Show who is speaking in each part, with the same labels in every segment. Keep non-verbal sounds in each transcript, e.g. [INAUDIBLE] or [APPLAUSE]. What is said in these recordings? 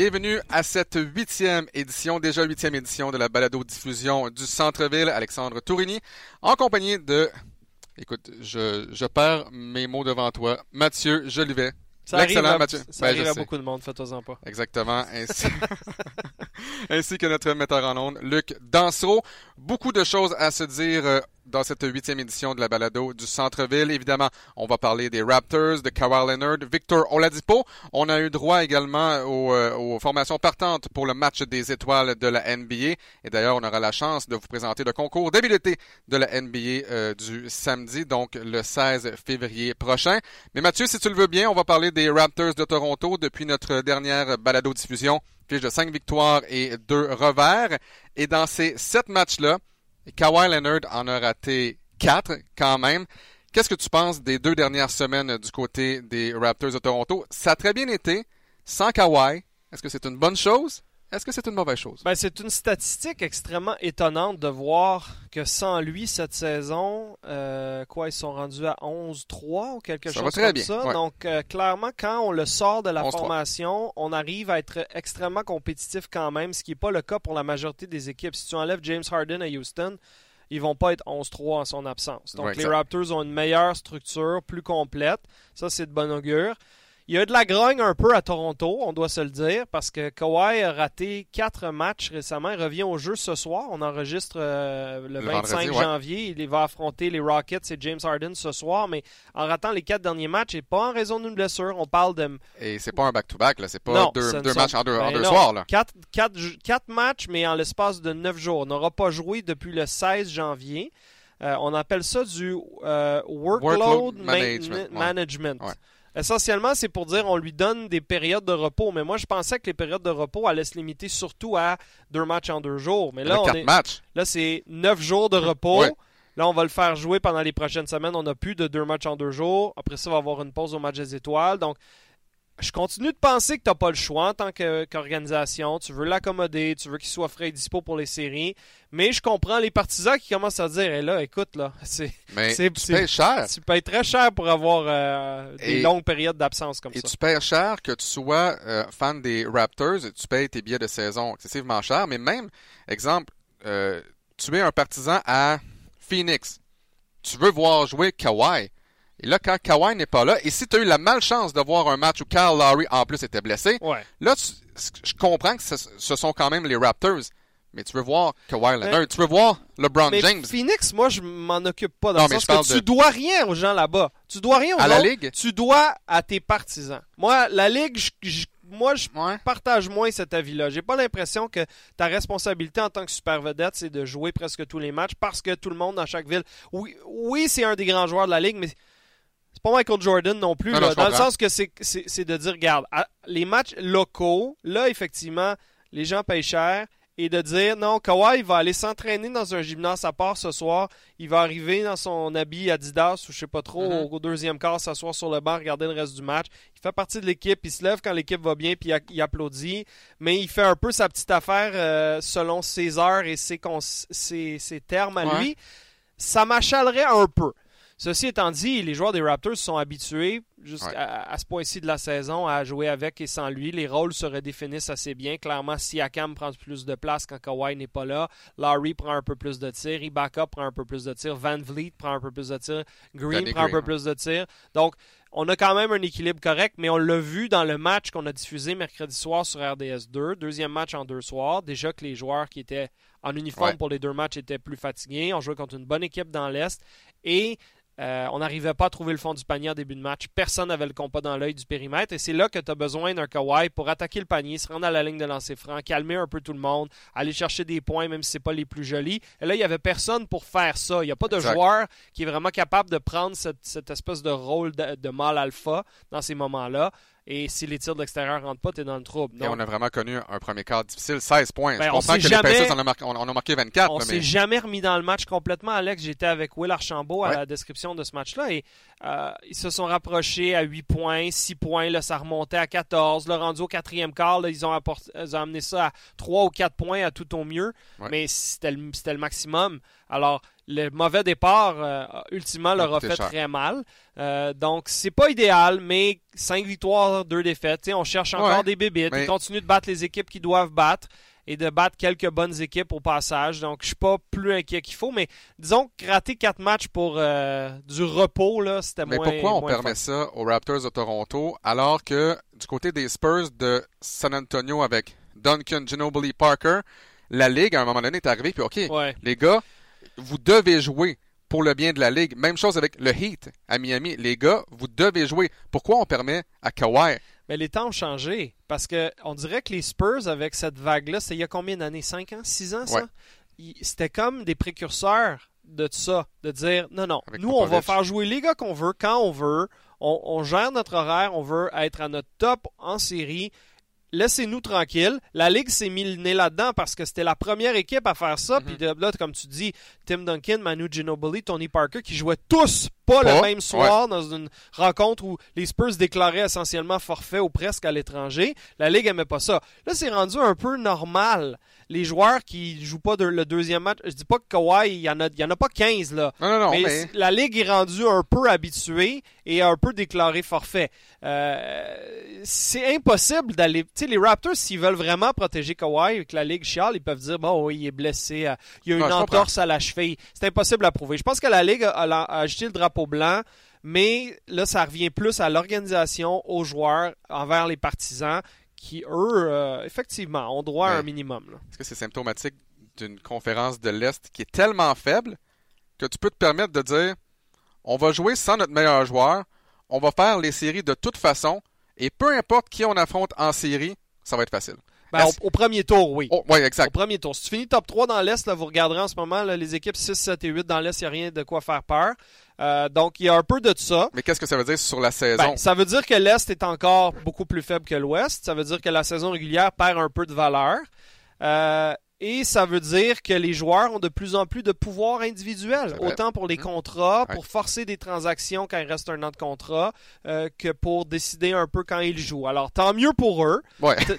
Speaker 1: Bienvenue à cette huitième édition, déjà huitième édition de la balado-diffusion du Centre-Ville. Alexandre Tourigny, en compagnie de... Écoute, je, je perds mes mots devant toi. Mathieu Jolivet.
Speaker 2: Ça arrive,
Speaker 1: L'excellent
Speaker 2: à,
Speaker 1: Mathieu.
Speaker 2: ça
Speaker 1: Ben,
Speaker 2: arrive à beaucoup de monde, faites-en pas.
Speaker 1: Exactement. Ainsi... [LAUGHS] ainsi que notre metteur en ondes, Luc Dansereau. Beaucoup de choses à se dire euh, dans cette huitième édition de la balado du Centre-Ville. Évidemment, on va parler des Raptors, de Kawhi Leonard, Victor Oladipo. On a eu droit également aux, euh, aux formations partantes pour le match des étoiles de la NBA. Et d'ailleurs, on aura la chance de vous présenter le concours d'habileté de la NBA euh, du samedi, donc le 16 février prochain. Mais Mathieu, si tu le veux bien, on va parler des Raptors de Toronto depuis notre dernière balado-diffusion. Fiche de 5 victoires et 2 revers. Et dans ces 7 matchs-là, Kawhi Leonard en a raté 4 quand même. Qu'est-ce que tu penses des deux dernières semaines du côté des Raptors de Toronto? Ça a très bien été, sans Kawhi. Est-ce que c'est une bonne chose? Est-ce que c'est une mauvaise chose?
Speaker 2: Ben, c'est une statistique extrêmement étonnante de voir que sans lui cette saison, euh, quoi, ils sont rendus à 11-3 ou quelque
Speaker 1: Ça
Speaker 2: chose
Speaker 1: va très
Speaker 2: comme
Speaker 1: bien,
Speaker 2: ça.
Speaker 1: ouais.
Speaker 2: Donc, euh, clairement, quand on le sort de la
Speaker 1: 11-3.
Speaker 2: formation, on arrive à être extrêmement compétitif quand même, ce qui n'est pas le cas pour la majorité des équipes. Si tu enlèves James Harden à Houston, ils vont pas être 11-3 en son absence. Donc,
Speaker 1: Ouais,
Speaker 2: les. Raptors ont une meilleure structure, plus complète. Ça, c'est de bon augure. Il y a eu de la grogne un peu à Toronto, on doit se le dire, parce que Kawhi a raté quatre matchs récemment. Il revient au jeu ce soir. On enregistre euh, le,
Speaker 1: Le
Speaker 2: 25
Speaker 1: vendredi, ouais.
Speaker 2: janvier. Il va affronter les Rockets et James Harden ce soir, mais en ratant les quatre derniers matchs, et pas en raison d'une blessure. On parle de
Speaker 1: Et c'est pas un back-to-back, là. C'est pas
Speaker 2: Non,
Speaker 1: deux,
Speaker 2: sont-
Speaker 1: matchs en deux, en
Speaker 2: Ben
Speaker 1: deux soirs, là.
Speaker 2: Quatre, quatre, quatre matchs, mais en l'espace de neuf jours. On n'aura pas joué depuis le 16 janvier. Euh, on appelle ça du euh, workload,
Speaker 1: Workload
Speaker 2: ma-
Speaker 1: management, ouais.
Speaker 2: management.
Speaker 1: Ouais.
Speaker 2: Essentiellement, c'est pour dire on lui donne des périodes de repos. Mais moi, je pensais que les périodes de repos allaient se limiter surtout à deux matchs en deux jours. Mais là, on est,
Speaker 1: matchs.
Speaker 2: là c'est neuf jours de repos.
Speaker 1: Ouais.
Speaker 2: Là, on va le faire jouer pendant les prochaines semaines. On n'a plus de deux matchs en deux jours. Après ça, on va avoir une pause au match des étoiles. Donc, je continue de penser que tu n'as pas le choix en tant qu'organisation. Tu veux l'accommoder, tu veux qu'il soit frais et dispo pour les séries. Mais je comprends les partisans qui commencent à dire Eh là, écoute, là, [LAUGHS] c'est,
Speaker 1: tu payes cher.
Speaker 2: tu payes très cher pour avoir euh, des
Speaker 1: Et-
Speaker 2: longues périodes d'absence comme
Speaker 1: Et
Speaker 2: ça.
Speaker 1: tu payes cher que tu sois euh, fan des Raptors, tu payes tes billets de saison excessivement cher, mais même, exemple, euh, tu es un partisan à Phoenix. Tu veux voir jouer Kawhi. Et là, quand Kawhi n'est pas là, et si tu as eu la malchance de voir un match où Kyle Lowry en plus était blessé,
Speaker 2: Ouais.
Speaker 1: là, tu- je comprends que ce, ce sont quand même les Raptors, mais tu veux voir Kawhi Leonard, tu veux voir LeBron
Speaker 2: Mais
Speaker 1: James.
Speaker 2: Phoenix, moi, je m'en occupe pas. Dans
Speaker 1: Non,
Speaker 2: le sens que tu
Speaker 1: de-
Speaker 2: dois rien aux gens là-bas. Tu dois rien aux
Speaker 1: À la. Ligue?
Speaker 2: Tu dois à tes partisans. Moi, la Ligue, je- je- moi, je
Speaker 1: Ouais.
Speaker 2: partage moins cet avis-là. J'ai pas l'impression que ta responsabilité en tant que super vedette, c'est de jouer presque tous les matchs parce que tout le monde dans chaque ville. Oui, oui c'est un des grands joueurs de la Ligue, mais c'est pas Michael Jordan non plus.
Speaker 1: Non,
Speaker 2: là.
Speaker 1: non, je
Speaker 2: dans le sens que c'est- c'est c'est de dire, regarde, à- les matchs locaux, là, effectivement, les gens payent cher. Et de dire, non, Kawhi va aller s'entraîner dans un gymnase à part ce soir. Il va arriver dans son habit Adidas ou je sais pas trop,
Speaker 1: Mhm.
Speaker 2: au deuxième quart, s'asseoir sur le banc, regarder le reste du match. Il fait partie de l'équipe, il se lève quand l'équipe va bien, puis il, applaudit. Mais il fait un peu sa petite affaire euh, selon ses heures et ses, cons- ses, ses termes à
Speaker 1: Ouais.
Speaker 2: lui. Ça m'achalerait un peu. Ceci étant dit, les joueurs des Raptors sont habitués jusqu'à
Speaker 1: Ouais.
Speaker 2: à ce point-ci de la saison à jouer avec et sans lui. Les rôles se redéfinissent assez bien. Clairement, Siakam prend plus de place quand Kawhi n'est pas là. Larry prend un peu plus de tirs. Ibaka prend un peu plus de tirs. Van Vliet prend un peu plus de tirs. Green prend un peu plus de tirs. Donc, on a quand même un équilibre correct, mais on l'a vu dans le match qu'on a diffusé mercredi soir sur RDS2. Deuxième match en deux soirs. Déjà que les joueurs qui étaient en uniforme
Speaker 1: Ouais.
Speaker 2: pour les deux matchs étaient plus fatigués. On jouait contre une bonne équipe dans l'Est. Et euh, on n'arrivait pas à trouver le fond du panier en début de match. Personne n'avait le compas dans l'œil du périmètre. Et c'est là que tu as besoin d'un Kawhi pour attaquer le panier, se rendre à la ligne de lancer franc, calmer un peu tout le monde, aller chercher des points, même si c'est pas les plus jolis. Et là, il n'y avait personne pour faire ça. Il n'y a pas de
Speaker 1: Exact.
Speaker 2: joueur qui est vraiment capable de prendre cette, cette espèce de rôle de, de mâle alpha dans ces moments-là. Et si les tirs de l'extérieur rentrent pas, tu es dans le trouble.
Speaker 1: Et on a vraiment connu un premier quart difficile, 16 points.
Speaker 2: Ben,
Speaker 1: Je comprends que
Speaker 2: jamais-
Speaker 1: les Pacers en ont marqué, on, on a marqué 24,
Speaker 2: On s'est
Speaker 1: mais
Speaker 2: jamais remis dans le match complètement, Alex. J'étais avec Will Archambault à
Speaker 1: Ouais.
Speaker 2: la description de ce match-là et euh, ils se sont rapprochés à 8 points, 6 points. Là, ça remontait à 14. Là, rendu au quatrième quart, là, ils, ont apporté- ils ont amené ça à 3 ou 4 points à tout au mieux.
Speaker 1: Ouais.
Speaker 2: Mais c'était le, c'était le maximum. Alors, le mauvais départ, euh, ultimement, leur a fait très mal. Euh, donc, c'est pas idéal, mais 5 victoires, 2 défaites. on cherche encore des bébites. On continue de battre les équipes qui doivent battre et de battre quelques bonnes équipes au passage. Donc, je suis pas plus inquiet qu'il faut. Mais disons que rater 4 matchs pour euh, du repos, là, c'était moins.
Speaker 1: Mais pourquoi on permet ça aux Raptors de Toronto alors que du côté des Spurs de San Antonio avec Duncan, Ginobili, Parker, la Ligue, à un moment donné, est arrivée, puis OK, les gars, vous devez jouer pour le bien de la Ligue. Même chose avec le Heat à Miami. Les gars, vous devez jouer. Pourquoi on permet à Kawhi?
Speaker 2: Mais les temps ont changé. Parce que on dirait que les Spurs, avec cette vague-là, c'est il y a combien d'années? 5 ans? 6 ans, ça? C'était comme des précurseurs de ça. De dire, non, non, nous, on va faire jouer les gars qu'on veut, quand on veut. on, gère notre horaire, on veut être à notre top en série laissez-nous tranquille. La Ligue s'est mis le nez là-dedans parce que c'était la première équipe à faire ça. Puis mhm. là, comme tu dis, Tim Duncan, Manu Ginobili, Tony Parker, qui jouaient tous pas le même soir dans une rencontre où les Spurs déclaraient essentiellement forfait ou presque à l'étranger. La Ligue aimait pas ça. Là, c'est rendu un peu normal les joueurs qui jouent pas le deuxième match, je dis pas que Kawhi, il y en a, y en a pas 15 là.
Speaker 1: Non, non, non, mais,
Speaker 2: la ligue est rendue un peu habituée et un peu déclarée forfait. Euh, c'est impossible d'aller. Tu sais, les Raptors, s'ils veulent vraiment protéger Kawhi avec la ligue chiale, ils peuvent dire bon, oui, il est blessé, euh, il y a une entorse à la cheville. C'est impossible à prouver. Je pense que la ligue a, a, le drapeau blanc. Mais là, ça revient plus à l'organisation, aux joueurs, envers les partisans qui, eux, euh, effectivement, ont droit à un minimum.
Speaker 1: Est-ce que c'est symptomatique d'une conférence de l'Est qui est tellement faible que tu peux te permettre de dire on va jouer sans notre meilleur joueur, on va faire les séries de toute façon, et peu importe qui on affronte en série, ça va être facile.
Speaker 2: Ben, au, premier tour, oui.
Speaker 1: Oh, oui, exact.
Speaker 2: Au premier tour. Si tu finis top 3 dans l'Est, vous regarderez en ce moment les équipes 6, 7 et 8 dans l'Est, il n'y a rien de quoi faire peur. Euh, donc, il y a un peu de ça.
Speaker 1: Mais qu'est-ce que ça veut dire sur la saison? Ben,
Speaker 2: ça veut dire que l'Est est encore beaucoup plus faible que l'Ouest. Ça veut dire que la saison régulière perd un peu de valeur. Euh, et ça veut dire que les joueurs ont de plus en plus de pouvoir individuel, autant pour les mmh. contrats, pour forcer des transactions quand il reste un an de contrat, euh, que pour décider un peu quand ils jouent. Alors, tant mieux pour eux.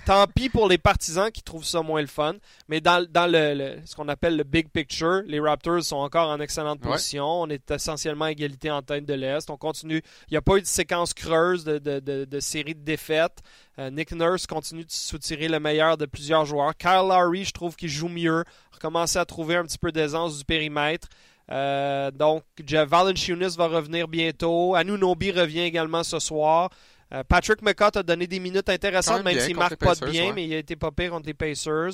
Speaker 2: Tant pis pour les partisans qui trouvent ça moins le fun. Mais dans, dans le, ce qu'on appelle le big picture, les Raptors sont encore en excellente position. On est essentiellement à égalité en tête de l'Est. On continue. Il n'y a pas eu de séquence creuse de, de, de, de série de défaites. Euh, Nick Nurse continue de soutirer le meilleur de plusieurs joueurs. Kyle Lowry, je trouve qu'il joue mieux. Recommencer à trouver un petit peu d'aisance du périmètre. Euh, donc, Jeff Valanciunas va revenir bientôt. Anunobi revient également ce soir. Euh, Patrick McCott a donné des minutes intéressantes, même s'il ne marque pas de bien, mais il a été pas pire contre les Pacers.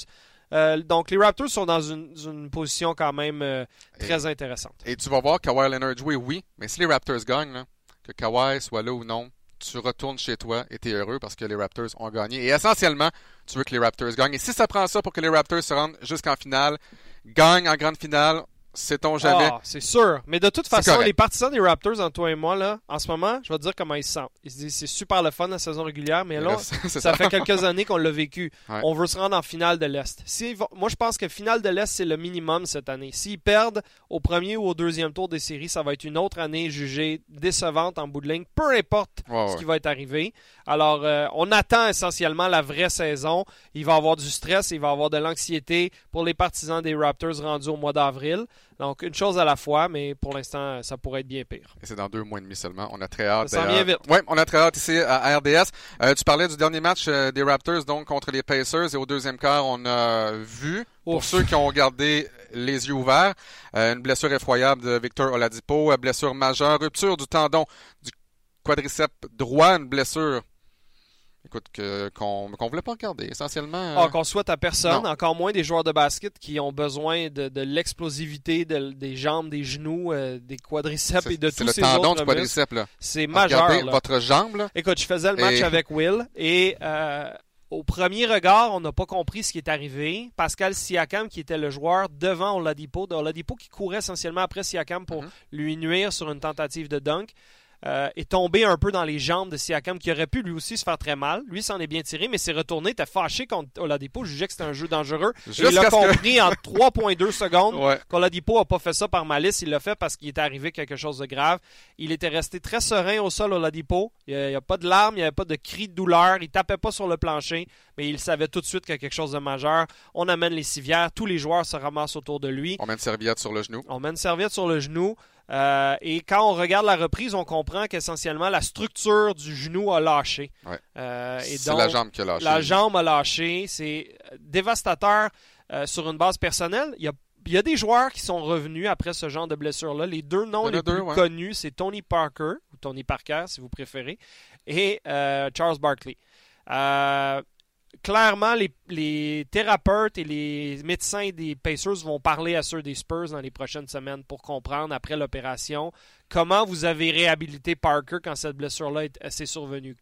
Speaker 2: donc, les Raptors sont dans une, position quand même très intéressante.
Speaker 1: Et tu vas voir Kawhi Leonard jouer, oui, mais si les Raptors gagnent, que Kawhi soit là ou non, tu retournes chez toi et tu es heureux parce que les Raptors ont gagné. Et essentiellement, tu veux que les Raptors gagnent. Et si ça prend ça pour que les Raptors se rendent jusqu'en finale, gagnent en grande finale, Sait-on jamais? Ah,
Speaker 2: c'est sûr. Mais de toute façon, les partisans des Raptors, en toi et moi, là, en ce moment, je vais te dire comment ils se sentent. Ils se disent c'est super le fun la saison régulière, mais là, [LAUGHS] ça, fait quelques années qu'on l'a vécu. On veut se rendre en finale de l'Est. Si, moi, je pense que finale de l'Est, c'est le minimum cette année. S'ils perdent au premier ou au deuxième tour des séries, ça va être une autre année jugée décevante en bout de ligne, peu importe ce qui va être arrivé. Alors, euh, on attend essentiellement la vraie saison. Il va y avoir du stress, il va y avoir de l'anxiété pour les partisans des Raptors rendus au mois d'avril. Donc, une chose à la fois, mais pour l'instant, ça pourrait être bien pire.
Speaker 1: Et c'est dans deux mois et demi seulement. On a très hâte.
Speaker 2: Ça vient vite.
Speaker 1: Oui, on a très hâte ici à RDS. Euh, tu parlais du dernier match euh, des Raptors, donc, contre les Pacers. Et au deuxième quart, on a vu, pour ceux qui ont gardé les yeux ouverts, euh, une blessure effroyable de Victor Oladipo, blessure majeure, rupture du tendon du quadriceps droit, une blessure écoute, qu'on ne voulait pas regarder, essentiellement.
Speaker 2: Ah, qu'on souhaite à personne, encore moins des joueurs de basket qui ont besoin de, l'explosivité des jambes, des genoux, euh, des quadriceps et de tous ces autres
Speaker 1: C'est le tendon du quadriceps, là.
Speaker 2: C'est majeur.
Speaker 1: votre jambe, là.
Speaker 2: Écoute, je faisais le match avec Will et euh, au premier regard, on n'a pas compris ce qui est arrivé. Pascal Siakam, qui était le joueur devant Oladipo, Oladipo qui courait essentiellement après Siakam pour mm-hmm. lui nuire sur une tentative de dunk. Euh, est tombé un peu dans les jambes de Siakam, qui aurait pu lui aussi se faire très mal. Lui s'en est bien tiré, mais s'est retourné, était fâché contre Oladipo, jugeait que c'était un jeu dangereux. il a compris en [LAUGHS] 3.2 secondes
Speaker 1: Ouais.
Speaker 2: qu'Oladipo n'a pas fait ça par malice, il l'a fait parce qu'il était arrivé quelque chose de grave. Il était resté très serein au sol, Oladipo. Il n'y a, pas de larmes, il n'y avait pas de cris de douleur, il tapait pas sur le plancher, mais il savait tout de suite qu'il y a quelque chose de majeur. On amène les civières, tous les joueurs se ramassent autour de lui.
Speaker 1: On met une serviette sur le genou.
Speaker 2: On met une serviette sur le genou. Euh, et quand on regarde la reprise, on comprend qu'essentiellement la structure du genou a lâché.
Speaker 1: Ouais.
Speaker 2: Euh, et
Speaker 1: C'est
Speaker 2: donc,
Speaker 1: la jambe qui a lâché.
Speaker 2: la jambe a lâché. C'est dévastateur euh, sur une base personnelle. Il y, a, il y a des joueurs qui sont revenus après ce genre de blessure-là. Les deux noms les
Speaker 1: deux,
Speaker 2: plus
Speaker 1: ouais.
Speaker 2: connus, c'est Tony Parker, ou Tony Parker si vous préférez, et Charles Barkley. Euh, clairement, les, thérapeutes et les médecins des Pacers vont parler à ceux des Spurs dans les prochaines semaines pour comprendre, après l'opération, comment vous avez réhabilité Parker quand cette blessure-là est- s'est survenue.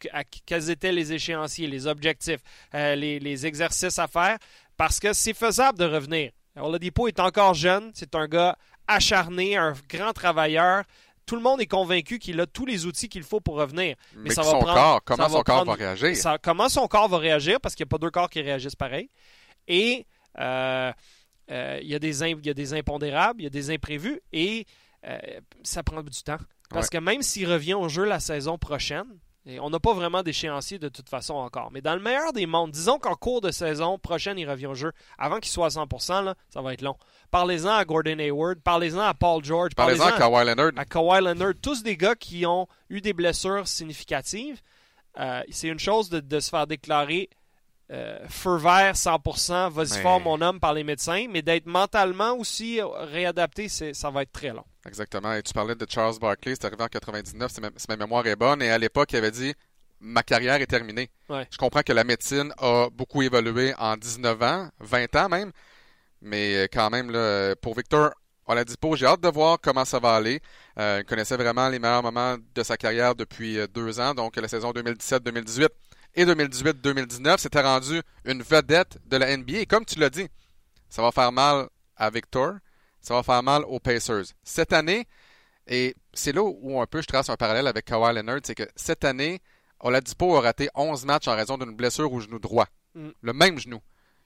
Speaker 2: Quels étaient les échéanciers, les objectifs, euh, les, exercices à faire, parce que c'est faisable de revenir. Oladipo est encore jeune, c'est un gars acharné, un grand travailleur. Tout le monde est convaincu qu'il a tous les outils qu'il faut pour revenir.
Speaker 1: Mais,
Speaker 2: ça va
Speaker 1: son
Speaker 2: prendre-
Speaker 1: corps, comment
Speaker 2: ça
Speaker 1: son
Speaker 2: va
Speaker 1: corps
Speaker 2: prendre-
Speaker 1: va réagir?
Speaker 2: ça- comment son corps va réagir, parce qu'il n'y a pas deux corps qui réagissent pareil. Et euh, euh, il, y a des il y a des impondérables, il y a des imprévus, et euh, ça prend du temps. Parce
Speaker 1: Ouais.
Speaker 2: que même s'il revient au jeu la saison prochaine, et on n'a pas vraiment d'échéancier de toute façon encore, mais dans le meilleur des mondes, disons qu'en cours de saison prochaine, il revient au jeu, avant qu'il soit à 100%, là, ça va être long. Parlez-en à Gordon Hayward, parlez-en à Paul George,
Speaker 1: Parlez-en à Kawhi Leonard.
Speaker 2: à Kawhi Leonard, tous des gars qui ont eu des blessures significatives. Euh, c'est une chose de, de se faire déclarer euh, feu vert 100%, vas-y
Speaker 1: Mais-
Speaker 2: fort mon homme par les médecins, mais d'être mentalement aussi réadapté, ça va être très long.
Speaker 1: Exactement. Et tu parlais de Charles Barkley, c'est arrivé en 99, si ma, si ma mémoire est bonne. Et à l'époque, il avait dit Ma carrière est terminée.
Speaker 2: Ouais.
Speaker 1: Je comprends que la médecine a beaucoup évolué en 19 ans, 20 ans même. Mais euh, quand même, là, pour Victor Oladipo, j'ai hâte de voir comment ça va aller. Euh, il connaissait vraiment les meilleurs moments de sa carrière depuis euh, deux ans, donc la saison 2017-2018 et 2018-2019. C'était rendu une vedette de la NBA. Et comme tu l'as dit, ça va faire mal à Victor, ça va faire mal aux Pacers. Cette année, et c'est là où un peu je trace un parallèle avec Kawhi Leonard, c'est que cette année, Oladipo a raté 11 matchs en raison d'une blessure au genou droit.
Speaker 2: Mm.
Speaker 1: Le même genou.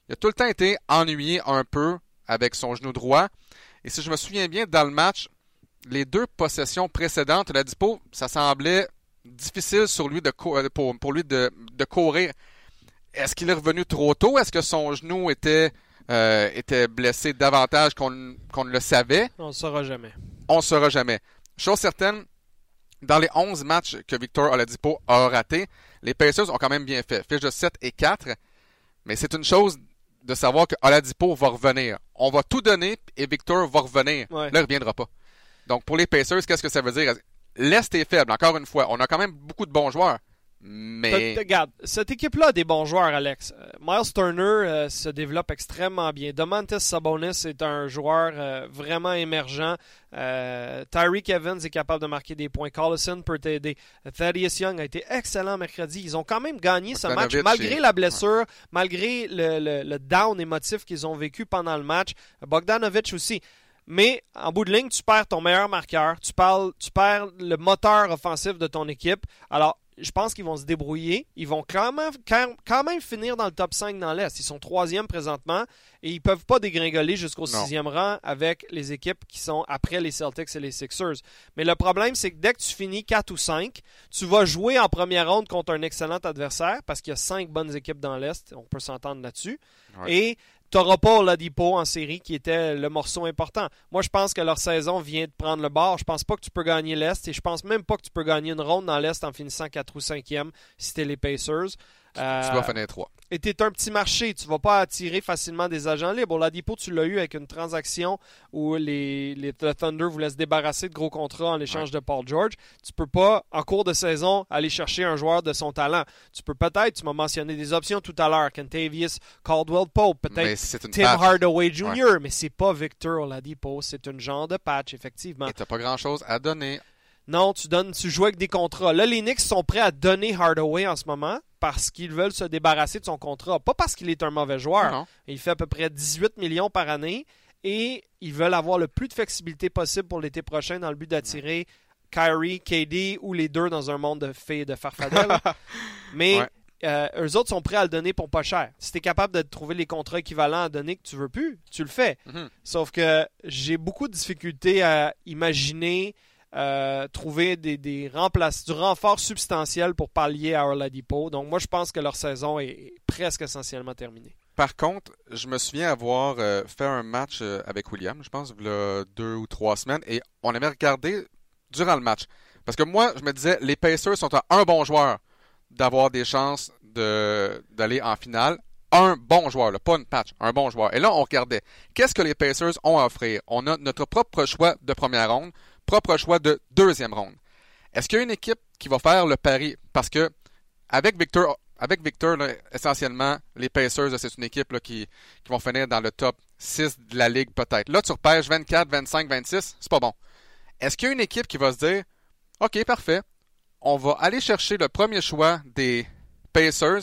Speaker 1: Il a tout le temps été ennuyé un peu avec son genou droit. Et si je me souviens bien, dans le match, les deux possessions précédentes, Oladipo, ça semblait difficile sur lui de cou- euh, pour, pour lui de, de courir. Est-ce qu'il est revenu trop tôt? Est-ce que son genou était, euh, était blessé davantage qu'on ne le savait?
Speaker 2: On ne saura jamais.
Speaker 1: on ne saura jamais. Chose certaine, dans les 11 matchs que Victor Oladipo a ratés, les Pacers ont quand même bien fait. Fiche de 7 et 4. Mais c'est une chose de savoir que Oladipo va revenir. On va tout donner et Victor va revenir.
Speaker 2: Ouais.
Speaker 1: Là, il ne reviendra pas. Donc, pour les Pacers, qu'est-ce que ça veut dire? L'Est est faible, encore une fois. On a quand même beaucoup de bons joueurs. Mais.
Speaker 2: Regarde, cette équipe-là a des bons joueurs, Alex. Euh, Miles Turner euh, se développe extrêmement bien. Domantas Sabonis est un joueur euh, vraiment émergent. Euh, Tyreek Evans est capable de marquer des points. Collison peut t'aider. Thaddeus Young a été excellent mercredi. Ils ont quand même gagné ce match malgré la blessure, malgré le, le- le down émotif qu'ils ont vécu pendant le match. Bogdanovic aussi. Mais en bout de ligne, tu perds ton meilleur marqueur, tu, parles, tu perds le moteur offensif de ton équipe. Alors, je pense qu'ils vont se débrouiller. Ils vont quand même, quand, quand même finir dans le top 5 dans l'Est. Ils sont troisième présentement et ils peuvent pas dégringoler jusqu'au sixième rang avec les équipes qui sont après les Celtics et les Sixers. Mais le problème, c'est que dès que tu finis 4 ou 5, tu vas jouer en première ronde contre un excellent adversaire parce qu'il y a 5 bonnes équipes dans l'Est. On peut s'entendre là-dessus.
Speaker 1: Ouais.
Speaker 2: Et tu n'auras pas Oladipo en série qui était le morceau important. Moi, je pense que leur saison vient de prendre le bord. Je pense pas que tu peux gagner l'Est et je pense même pas que tu peux gagner une ronde dans l'Est en finissant 4 ou 5e si t'es les Pacers. Euh,
Speaker 1: Tu dois finir 3.
Speaker 2: Et t'es un petit marché, tu vas pas attirer facilement des agents libres. Oladipo, tu l'as eu avec une transaction où les, les le Thunder voulaient se débarrasser de gros contrats en échange de Paul George. Tu peux pas, en cours de saison, aller chercher un joueur de son talent. Tu peux peut-être, tu m'as mentionné des options tout à l'heure, Kentavious, Caldwell Pope, peut-être
Speaker 1: une
Speaker 2: Tim
Speaker 1: patch.
Speaker 2: Hardaway Jr., mais c'est pas Victor Oladipo, c'est un genre de patch, effectivement.
Speaker 1: Et t'as pas grand-chose à donner.
Speaker 2: Non, tu donnes, tu joues avec des contrats. Là, les Knicks sont prêts à donner Hardaway en ce moment parce qu'ils veulent se débarrasser de son contrat. Pas parce qu'il est un mauvais joueur.
Speaker 1: Non.
Speaker 2: Il fait à peu près 18 millions par année et ils veulent avoir le plus de flexibilité possible pour l'été prochain dans le but d'attirer Kyrie, KD ou les deux dans un monde de filles de farfadelle. [LAUGHS] mais
Speaker 1: Ouais.
Speaker 2: euh, eux autres sont prêts à le donner pour pas cher. Si tu es capable de trouver les contrats équivalents à donner que tu veux plus, tu le fais.
Speaker 1: Mhm.
Speaker 2: Sauf que j'ai beaucoup de difficultés à imaginer euh, trouver des, du renfort substantiel pour pallier à Oladipo. Donc moi, je pense que leur saison est presque essentiellement terminée.
Speaker 1: Par contre, je me souviens avoir euh, fait un match euh, avec William, je pense, il y a deux ou trois semaines, et on avait regardé durant le match. Parce que moi, je me disais, les Pacers sont un, un bon joueur d'avoir des chances d'aller en finale. Un bon joueur, pas une patch, un bon joueur. Et là, on regardait, qu'est-ce que les Pacers ont à offrir? On a notre propre choix de première ronde, propre choix de deuxième ronde. Est-ce qu'il y a une équipe qui va faire le pari? Parce que avec Victor, avec Victor essentiellement, les Pacers, c'est une équipe qui, qui vont finir dans le top 6 de la ligue peut-être. Là, tu repêches 24, 25, 26, c'est pas bon. Est-ce qu'il y a une équipe qui va se dire, OK, parfait, on va aller chercher le premier choix des Pacers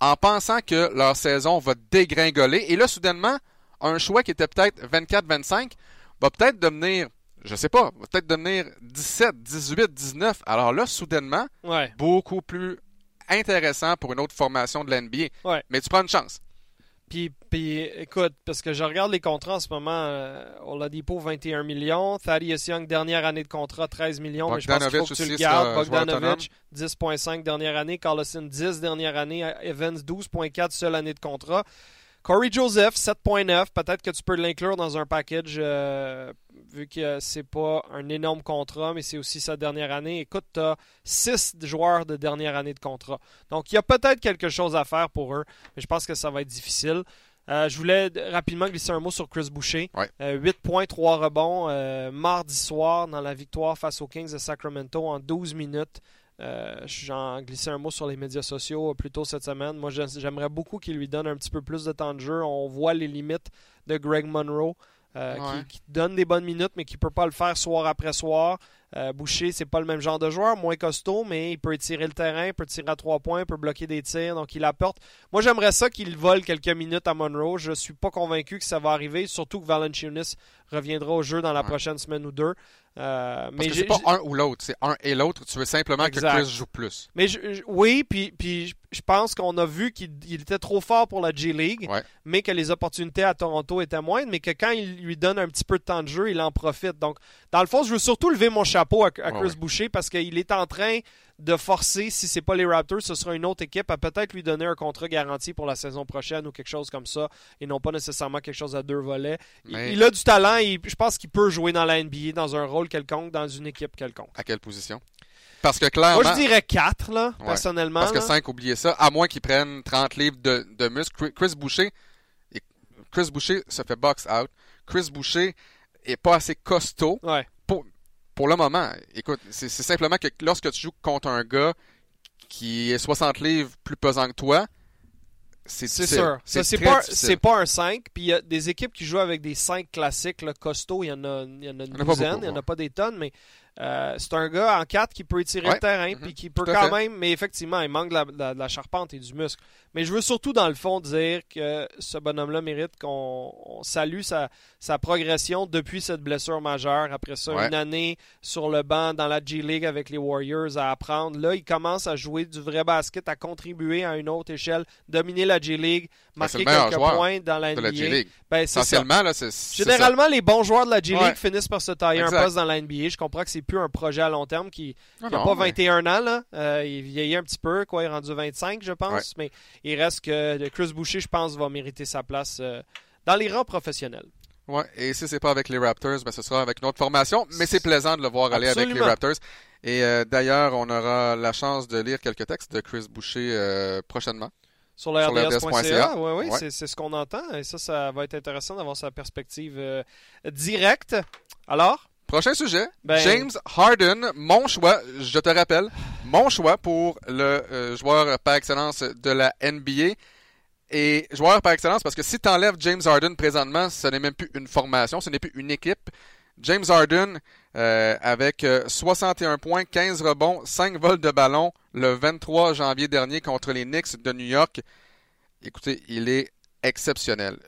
Speaker 1: en pensant que leur saison va dégringoler. Et là, soudainement, un choix qui était peut-être 24-25 va peut-être devenir, je sais pas, va peut-être devenir 17, 18, 19. Alors là, soudainement,
Speaker 2: Ouais.
Speaker 1: beaucoup plus intéressant pour une autre formation de l'NBA.
Speaker 2: Ouais.
Speaker 1: Mais tu prends une chance.
Speaker 2: Puis, puis, écoute, parce que je regarde les contrats en ce moment, euh, Oladipo 21 millions, Thaddeus Young dernière année de contrat 13 millions, mais je pense qu'il faut
Speaker 1: Bogdanovic
Speaker 2: que tu le gardes.
Speaker 1: c'est un joueur
Speaker 2: Bogdanovic 10.5 dernière année, Carlson 10 dernière année, Evans 12.4 seule année de contrat. Corey Joseph 7.9, peut-être que tu peux l'inclure dans un package euh, vu que c'est pas un énorme contrat, mais c'est aussi sa dernière année. Écoute, tu as 6 joueurs de dernière année de contrat. Donc, il y a peut-être quelque chose à faire pour eux, mais je pense que ça va être difficile. Euh, je voulais rapidement glisser un mot sur Chris Boucher.
Speaker 1: Ouais.
Speaker 2: Euh, 8 points, 3 rebonds. euh, mardi soir, dans la victoire face aux Kings de Sacramento en 12 minutes. Euh, J'en glissé un mot sur les médias sociaux euh, plus tôt cette semaine. Moi, j'ai- j'aimerais beaucoup qu'il lui donne un petit peu plus de temps de jeu. On voit les limites de Greg Monroe, euh,
Speaker 1: Ouais.
Speaker 2: qui, qui donne des bonnes minutes, mais qui peut pas le faire soir après soir. Euh, Boucher, c'est pas le même genre de joueur, moins costaud, mais il peut étirer le terrain, peut tirer à trois points, peut bloquer des tirs, donc il apporte. Moi, j'aimerais ça qu'il vole quelques minutes à Monroe. Je suis pas convaincu que ça va arriver, surtout que Valanciunas reviendra au jeu dans la
Speaker 1: Ouais.
Speaker 2: prochaine semaine ou deux. Euh, mais
Speaker 1: c'est pas un ou l'autre, c'est un et l'autre. Tu veux simplement
Speaker 2: Exact.
Speaker 1: que Chris joue plus.
Speaker 2: mais je- je- oui, puis, puis je- pense qu'on a vu qu'il il était trop fort pour la G League,
Speaker 1: Ouais.
Speaker 2: mais que les opportunités à Toronto étaient moindres, mais que quand il lui donne un petit peu de temps de jeu, il en profite. Donc, dans le fond, je veux surtout lever mon chapeau à, à
Speaker 1: Ouais,
Speaker 2: Chris
Speaker 1: ouais.
Speaker 2: Boucher parce qu'il est en train de forcer, si c'est pas les Raptors, ce sera une autre équipe, à peut-être lui donner un contrat garanti pour la saison prochaine ou quelque chose comme ça, et non pas nécessairement quelque chose à deux volets. Il-
Speaker 1: Mais-
Speaker 2: Il, a du talent, et je pense qu'il peut jouer dans la NBA, dans un rôle quelconque, dans une équipe quelconque.
Speaker 1: À quelle position? Parce que clairement,
Speaker 2: Moi, je dirais 4, là,
Speaker 1: Ouais.
Speaker 2: personnellement.
Speaker 1: parce que
Speaker 2: là.
Speaker 1: 5, oubliez ça, à moins qu'ils prennent 30 livres de, de muscle. Chris- Boucher, Chris Boucher se fait box out. Chris Boucher est pas assez costaud
Speaker 2: Ouais.
Speaker 1: Pour, le moment. Écoute, c'est simplement que lorsque tu joues contre un gars qui est 60 livres plus pesant que toi, c'est
Speaker 2: sûr. C'est pas, pas un 5. Puis il y a des équipes qui jouent avec des 5 classiques là, costauds. Il y en a, il y en a une
Speaker 1: Il y en a
Speaker 2: douzaine.
Speaker 1: beaucoup,
Speaker 2: il n'y en a pas des tonnes. Mais euh, c'est un gars en 4 qui peut étirer
Speaker 1: Ouais.
Speaker 2: le terrain.
Speaker 1: Mhm.
Speaker 2: Puis qui peut quand
Speaker 1: fait.
Speaker 2: même. Mais effectivement, il manque de la, de la- de la charpente et du muscle. Mais je veux surtout, dans le fond, dire que ce bonhomme-là mérite qu'on on salue sa, sa progression depuis cette blessure majeure. Après ça,
Speaker 1: Ouais.
Speaker 2: une année sur le banc dans la G League avec les Warriors à apprendre. Là, il commence à jouer du vrai basket, à contribuer à une autre échelle, dominer la G League,
Speaker 1: c'est
Speaker 2: marquer quelques points dans la
Speaker 1: de
Speaker 2: NBA.
Speaker 1: la G-League.
Speaker 2: Ben, c'est ça.
Speaker 1: Essentiellement, là, c'est c'est ça.
Speaker 2: Généralement, les bons joueurs de la G-League
Speaker 1: Ouais.
Speaker 2: finissent par se tailler
Speaker 1: Exact.
Speaker 2: un poste dans la NBA. Je comprends que c'est plus un projet à long terme qui n'a
Speaker 1: non,
Speaker 2: pas
Speaker 1: mais-
Speaker 2: 21 ans. Là. Euh, il vieillit un petit peu. Quoi, il est rendu 25, je pense. Mais il reste que Chris Boucher, je pense, va mériter sa place euh, dans les rangs professionnels.
Speaker 1: Ouais, et si c'est pas avec les Raptors, ben ce sera avec une autre formation, mais c'est plaisant de le voir aller avec les. Raptors. Et euh, d'ailleurs, on aura la chance de lire quelques textes de Chris Boucher euh, prochainement.
Speaker 2: Sur le RDS.ca, oui, oui,
Speaker 1: Ouais.
Speaker 2: c'est ce qu'on entend. Et ça, ça va être intéressant d'avoir sa perspective euh, directe. Alors,
Speaker 1: Prochain sujet,
Speaker 2: Ben-
Speaker 1: James Harden, mon choix, je te rappelle, mon choix pour le euh, joueur par excellence de la NBA. Et joueur par excellence, parce que si tu enlèves James Harden présentement, ce n'est même plus une formation, ce n'est plus une équipe. James Harden, euh, avec euh, 61 points, 15 rebonds, 5 vols de ballon le 23 janvier dernier contre les Knicks de New York. Écoutez, il est exceptionnel.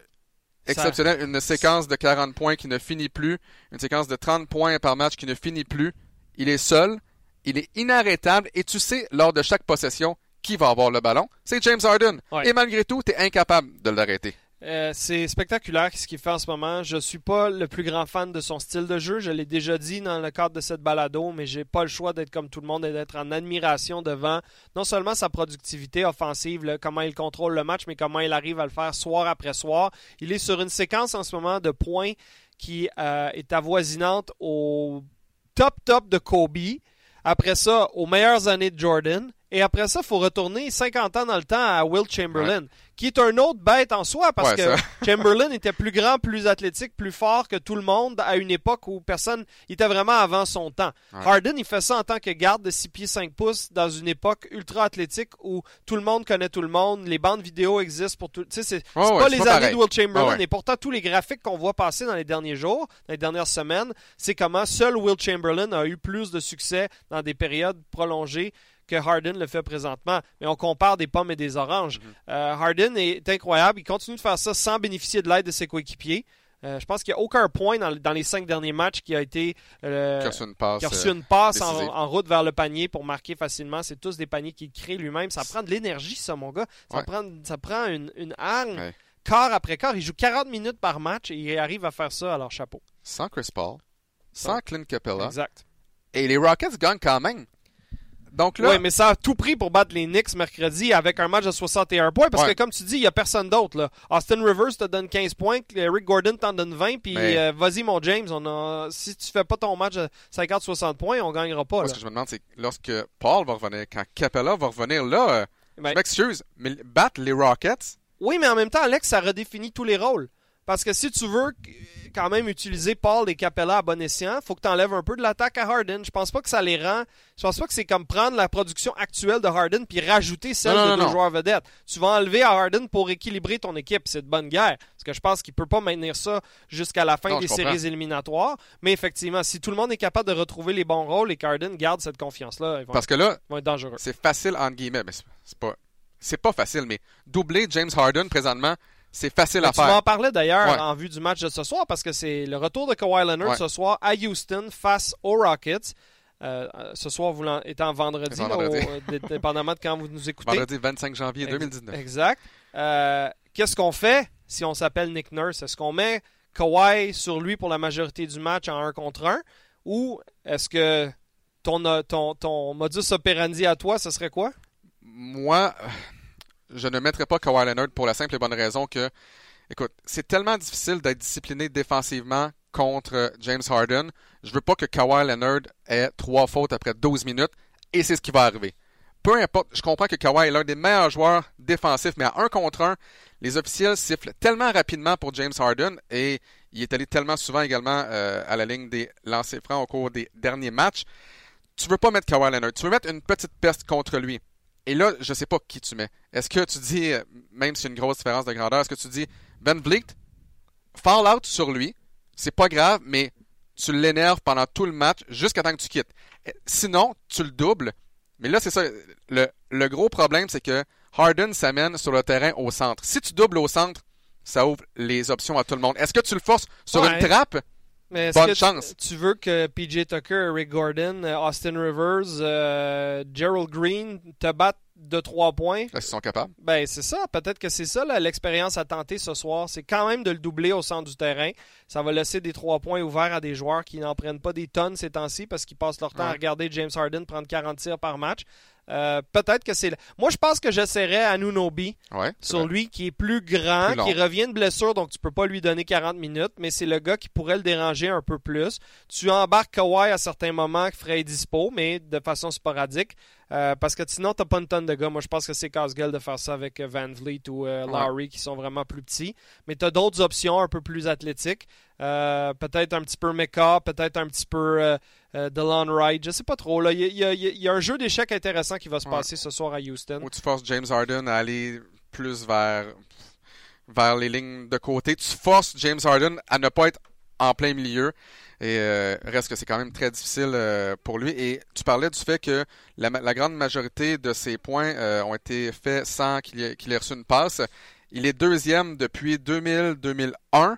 Speaker 1: Exceptionnel. Une séquence de 40 points qui ne finit plus. Une séquence de 30 points par match qui ne finit plus. il est seul, il est inarrêtable et tu sais lors de chaque possession qui va avoir le ballon? C'est James Harden.
Speaker 2: Ouais.
Speaker 1: Et malgré tout, tu es incapable de l'arrêter.
Speaker 2: Euh, c'est spectaculaire ce qu'il fait en ce moment. Je suis pas le plus grand fan de son style de jeu. Je l'ai déjà dit dans le cadre de cette balado, mais j'ai pas le choix d'être comme tout le monde et d'être en admiration devant non seulement sa productivité offensive, comment il contrôle le match, mais comment il arrive à le faire soir après soir. Il est sur une séquence en ce moment de points qui euh, est avoisinante au top top de Kobe. Après ça, aux meilleures années de Jordan. Et après ça, il faut retourner 50 ans dans le temps à Will Chamberlain, qui est un autre bête en soi, parce
Speaker 1: Ouais,
Speaker 2: que. [LAUGHS] Chamberlain était plus grand, plus athlétique, plus fort que tout le monde à une époque où personne il était vraiment avant son temps.
Speaker 1: Ouais.
Speaker 2: Harden, il fait ça en tant que garde de 6 pieds 5 pouces dans une époque ultra athlétique où tout le monde connaît tout le monde, les bandes vidéo existent pour tout. Tu sais, c'est
Speaker 1: ouais,
Speaker 2: pas les
Speaker 1: pas
Speaker 2: années
Speaker 1: pareil.
Speaker 2: de Will Chamberlain, et pourtant tous les graphiques qu'on voit passer dans les derniers jours, dans les dernières semaines, c'est comment seul Will Chamberlain a eu plus de succès dans des périodes prolongées que Harden le fait présentement. Mais on compare des pommes et des oranges.
Speaker 1: Mm-hmm.
Speaker 2: Euh, Harden est incroyable. Il continue de faire ça sans bénéficier de l'aide de ses coéquipiers. Euh, je pense qu'il n'y a aucun point dans, dans les cinq derniers matchs qui a été euh,
Speaker 1: Qui a reçu une passe.
Speaker 2: qui a reçu une passe en, route vers le panier pour marquer facilement. C'est tous des paniers qu'il crée lui-même. Ça prend de l'énergie, ça, mon gars. Ça
Speaker 1: Ouais.
Speaker 2: prend, ça prend une, une arme,
Speaker 1: Ouais.
Speaker 2: quart après quart. Il joue 40 minutes par match et il arrive à faire ça, alors chapeau.
Speaker 1: Sans Chris Paul, sans Clint Capella.
Speaker 2: Exact.
Speaker 1: Et les Rockets gagnent quand même. Donc là,
Speaker 2: Oui, mais ça a tout pris pour battre les Knicks mercredi avec un match de 61 points. Parce
Speaker 1: Ouais.
Speaker 2: que, comme tu dis, il n'y a personne d'autre. Austin Rivers te donne 15 points, Rick Gordon t'en donne 20. Puis
Speaker 1: Mais-
Speaker 2: euh, vas-y, mon James, on a... si tu fais pas ton match de 50-60 points, on gagnera pas.
Speaker 1: moi,
Speaker 2: là.
Speaker 1: ce que je me demande, c'est lorsque Paul va revenir, quand Capella va revenir là, euh,
Speaker 2: Ben,
Speaker 1: je m'excuse, mais battre les Rockets,
Speaker 2: Oui, mais en même temps, Alex, ça redéfinit tous les rôles. Parce que si tu veux quand même utiliser Paul et Capella à bon escient, faut que tu enlèves un peu de l'attaque à Harden. Je pense pas que ça les rend. Je pense pas que c'est comme prendre la production actuelle de Harden puis rajouter celle
Speaker 1: Non,
Speaker 2: de
Speaker 1: non.
Speaker 2: joueurs vedettes. Tu vas enlever à Harden pour équilibrer ton équipe. C'est de bonne guerre. Parce que je pense qu'il peut pas maintenir ça jusqu'à la fin
Speaker 1: Non,
Speaker 2: des séries éliminatoires. Mais effectivement, si tout le monde est capable de retrouver les bons rôles et qu'Harden garde cette confiance-là, ils vont,
Speaker 1: parce que là,
Speaker 2: ils vont être dangereux.
Speaker 1: c'est facile entre guillemets, mais c'est pas, c'est pas facile, mais doubler James Harden présentement, c'est facile
Speaker 2: Mais
Speaker 1: à
Speaker 2: tu
Speaker 1: faire.
Speaker 2: m'en parlais d'ailleurs
Speaker 1: Ouais.
Speaker 2: en vue du match de ce soir parce que c'est le retour de Kawhi Leonard
Speaker 1: Ouais.
Speaker 2: ce soir à Houston face aux Rockets. Euh, euh, ce soir, étant vendredi,
Speaker 1: Vendredi.
Speaker 2: au- euh, dépendamment de quand vous nous écoutez.
Speaker 1: Vendredi 25 janvier
Speaker 2: Ex-
Speaker 1: 2019.
Speaker 2: Exact. Euh, Qu'est-ce qu'on fait si on s'appelle Nick Nurse? Est-ce qu'on met Kawhi sur lui pour la majorité du match en 1 contre 1? Ou est-ce que ton, ton, ton modus operandi à toi, ce serait quoi?
Speaker 1: Moi, je ne mettrais pas Kawhi Leonard pour la simple et bonne raison que, écoute, c'est tellement difficile d'être discipliné défensivement contre James Harden. Je veux pas que Kawhi Leonard ait trois fautes après 12 minutes et c'est ce qui va arriver. Peu importe, je comprends que Kawhi est l'un des meilleurs joueurs défensifs, mais à un contre un, les officiels sifflent tellement rapidement pour James Harden et il est allé tellement souvent également euh, à la ligne des lancers francs au cours des derniers matchs. Tu veux pas mettre Kawhi Leonard, tu veux mettre une petite peste contre lui. Et là, je sais pas qui tu mets. Est-ce que tu dis, euh, même s'il y a une grosse différence de grandeur, est-ce que tu dis Van Vliet, fall out sur lui, c'est pas grave, mais tu l'énerves pendant tout le match jusqu'à temps que tu quittes. Sinon, tu le doubles. Mais là, c'est ça. Le, le gros problème, c'est que Harden s'amène sur le terrain au centre. Si tu doubles au centre, ça ouvre les options à tout le monde. Est-ce que tu le forces sur
Speaker 2: Ouais.
Speaker 1: une trappe?
Speaker 2: Mais
Speaker 1: Bonne
Speaker 2: que
Speaker 1: chance.
Speaker 2: Tu, veux que PJ Tucker, Rick Gordon, euh, Austin Rivers, euh, Gerald Green te battent de trois points?
Speaker 1: Est-ce qu'ils sont capables?
Speaker 2: Ben, c'est ça. Peut-être que c'est ça l'expérience à tenter ce soir. C'est quand même de le doubler au centre du terrain. Ça va laisser des trois points ouverts à des joueurs qui n'en prennent pas des tonnes ces temps-ci parce qu'ils passent leur temps à regarder James Harden prendre 40 tirs par match. Euh, peut-être que c'est. Moi, je pense que j'essaierais à Nunobi
Speaker 1: Ouais.
Speaker 2: sur
Speaker 1: vrai.
Speaker 2: lui qui est plus grand,
Speaker 1: Plus
Speaker 2: qui revient de blessure, donc tu peux pas lui donner 40 minutes, mais c'est le gars qui pourrait le déranger un peu plus. Tu embarques Kawhi à certains moments qui ferait dispo, mais de façon sporadique. euh, parce que sinon, t'as pas une tonne de gars. Moi, je pense que c'est casse-gueule de faire ça avec euh, Van Vliet ou euh,
Speaker 1: Ouais.
Speaker 2: Lowry qui sont vraiment plus petits. Mais tu as d'autres options un peu plus athlétiques. Peut-être un petit peu Mecca, peut-être un petit peu euh, Delon Wright. Je sais pas trop. là. Il y, a- il y a- il y a un jeu d'échecs intéressant qui va se
Speaker 1: Ouais.
Speaker 2: passer ce soir à Houston.
Speaker 1: Ou tu forces James Harden à aller plus vers, vers les lignes de côté. Tu forces James Harden à ne pas être en plein milieu. Et euh, reste que c'est quand même très difficile euh, pour lui. Et tu parlais du fait que la, grande majorité de ses points euh, ont été faits sans qu'il ait, qu'il ait reçu une passe. Il est deuxième depuis 2000-2001,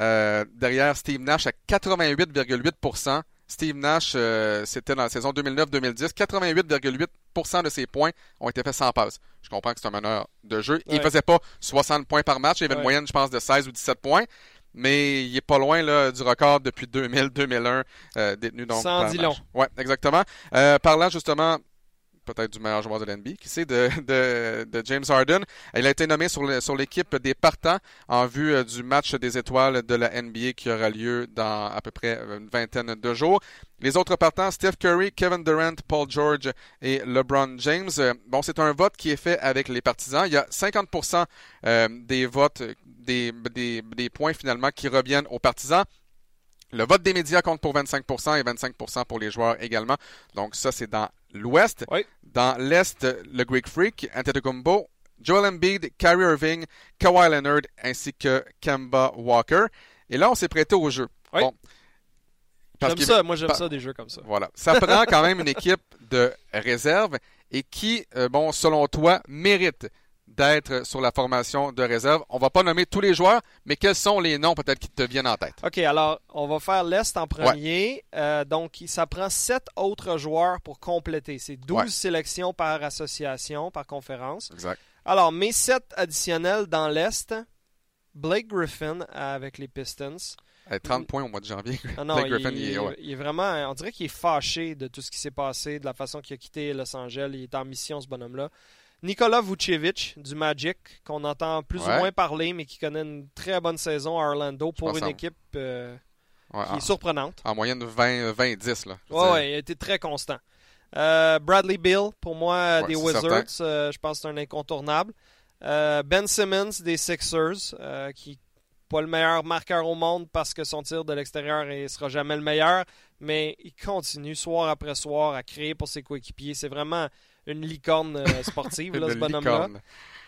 Speaker 1: euh, derrière Steve Nash à 88,8%. Steve Nash, euh, c'était dans la saison 2009-2010, 88,8% de ses points ont été faits sans passe. Je comprends que c'est un meneur de jeu. Il
Speaker 2: Ouais.
Speaker 1: faisait pas 60 points par match. Il avait une moyenne, je pense, de 16 ou 17 points. Mais il est pas loin là, du record depuis 2000-2001 euh, détenu donc par
Speaker 2: dit
Speaker 1: match.
Speaker 2: long.
Speaker 1: Ouais, exactement. Euh, parlant justement peut-être du meilleur joueur de l'NBA, qui c'est de, de, de James Harden. Il a été nommé sur l'équipe des partants en vue euh, du match des étoiles de la NBA qui aura lieu dans à peu près une vingtaine de jours. Les autres partants, Steph Curry, Kevin Durant, Paul George et LeBron James. Euh, Bon, c'est un vote qui est fait avec les partisans. Il y a 50% euh, des votes, euh, des, des, des points finalement qui reviennent aux partisans. Le vote des médias compte pour 25% et 25% pour les joueurs également. Donc ça, c'est dans l'Ouest.
Speaker 2: Oui.
Speaker 1: Dans l'Est, le Greek Freak, Antetokounmpo, Joel Embiid, Kyrie Irving, Kawhi Leonard ainsi que Kemba Walker. Et là, on s'est prêté au jeu.
Speaker 2: Oui. J'aime ça, moi j'aime
Speaker 1: pa-
Speaker 2: ça des jeux comme ça.
Speaker 1: Voilà. Ça prend quand même une [LAUGHS] équipe de réserve et qui, euh, bon, selon toi, mérite d'être sur la formation de réserve. On va pas nommer tous les joueurs, mais quels sont les noms peut-être qui te viennent en tête?
Speaker 2: OK, alors on va faire l'Est en premier. Euh, donc, ça prend sept autres joueurs pour compléter. C'est 12
Speaker 1: Ouais.
Speaker 2: sélections par association, par conférence.
Speaker 1: Exact.
Speaker 2: Alors, mes sept additionnels dans l'Est, Blake Griffin avec les Pistons.
Speaker 1: Eh, 30 points au mois de janvier.
Speaker 2: Ah [LAUGHS] non,
Speaker 1: Blake
Speaker 2: il,
Speaker 1: Griffin, il est- ouais.
Speaker 2: il est vraiment, on dirait qu'il est fâché de tout ce qui s'est passé, de la façon qu'il a quitté Los Angeles. Il est en mission, ce bonhomme-là. Nicolas Vucevic du Magic, qu'on entend plus
Speaker 1: Ouais.
Speaker 2: ou moins parler, mais qui connaît une très bonne saison à Orlando pour une équipe euh,
Speaker 1: Ouais,
Speaker 2: qui
Speaker 1: en,
Speaker 2: est surprenante.
Speaker 1: en moyenne 20, 20-10. Là. Je veux
Speaker 2: Ouais,
Speaker 1: dire,
Speaker 2: ouais, il a été très constant. Euh, Bradley Bill, pour moi, des Wizards, euh, je pense que c'est un incontournable. Ben Simmons des Sixers, qui pas le meilleur marqueur au monde parce que son tir de l'extérieur ne sera jamais le meilleur, mais il continue soir après soir à créer pour ses coéquipiers. C'est vraiment une licorne euh, sportive, là, [LAUGHS] ce bonhomme-là.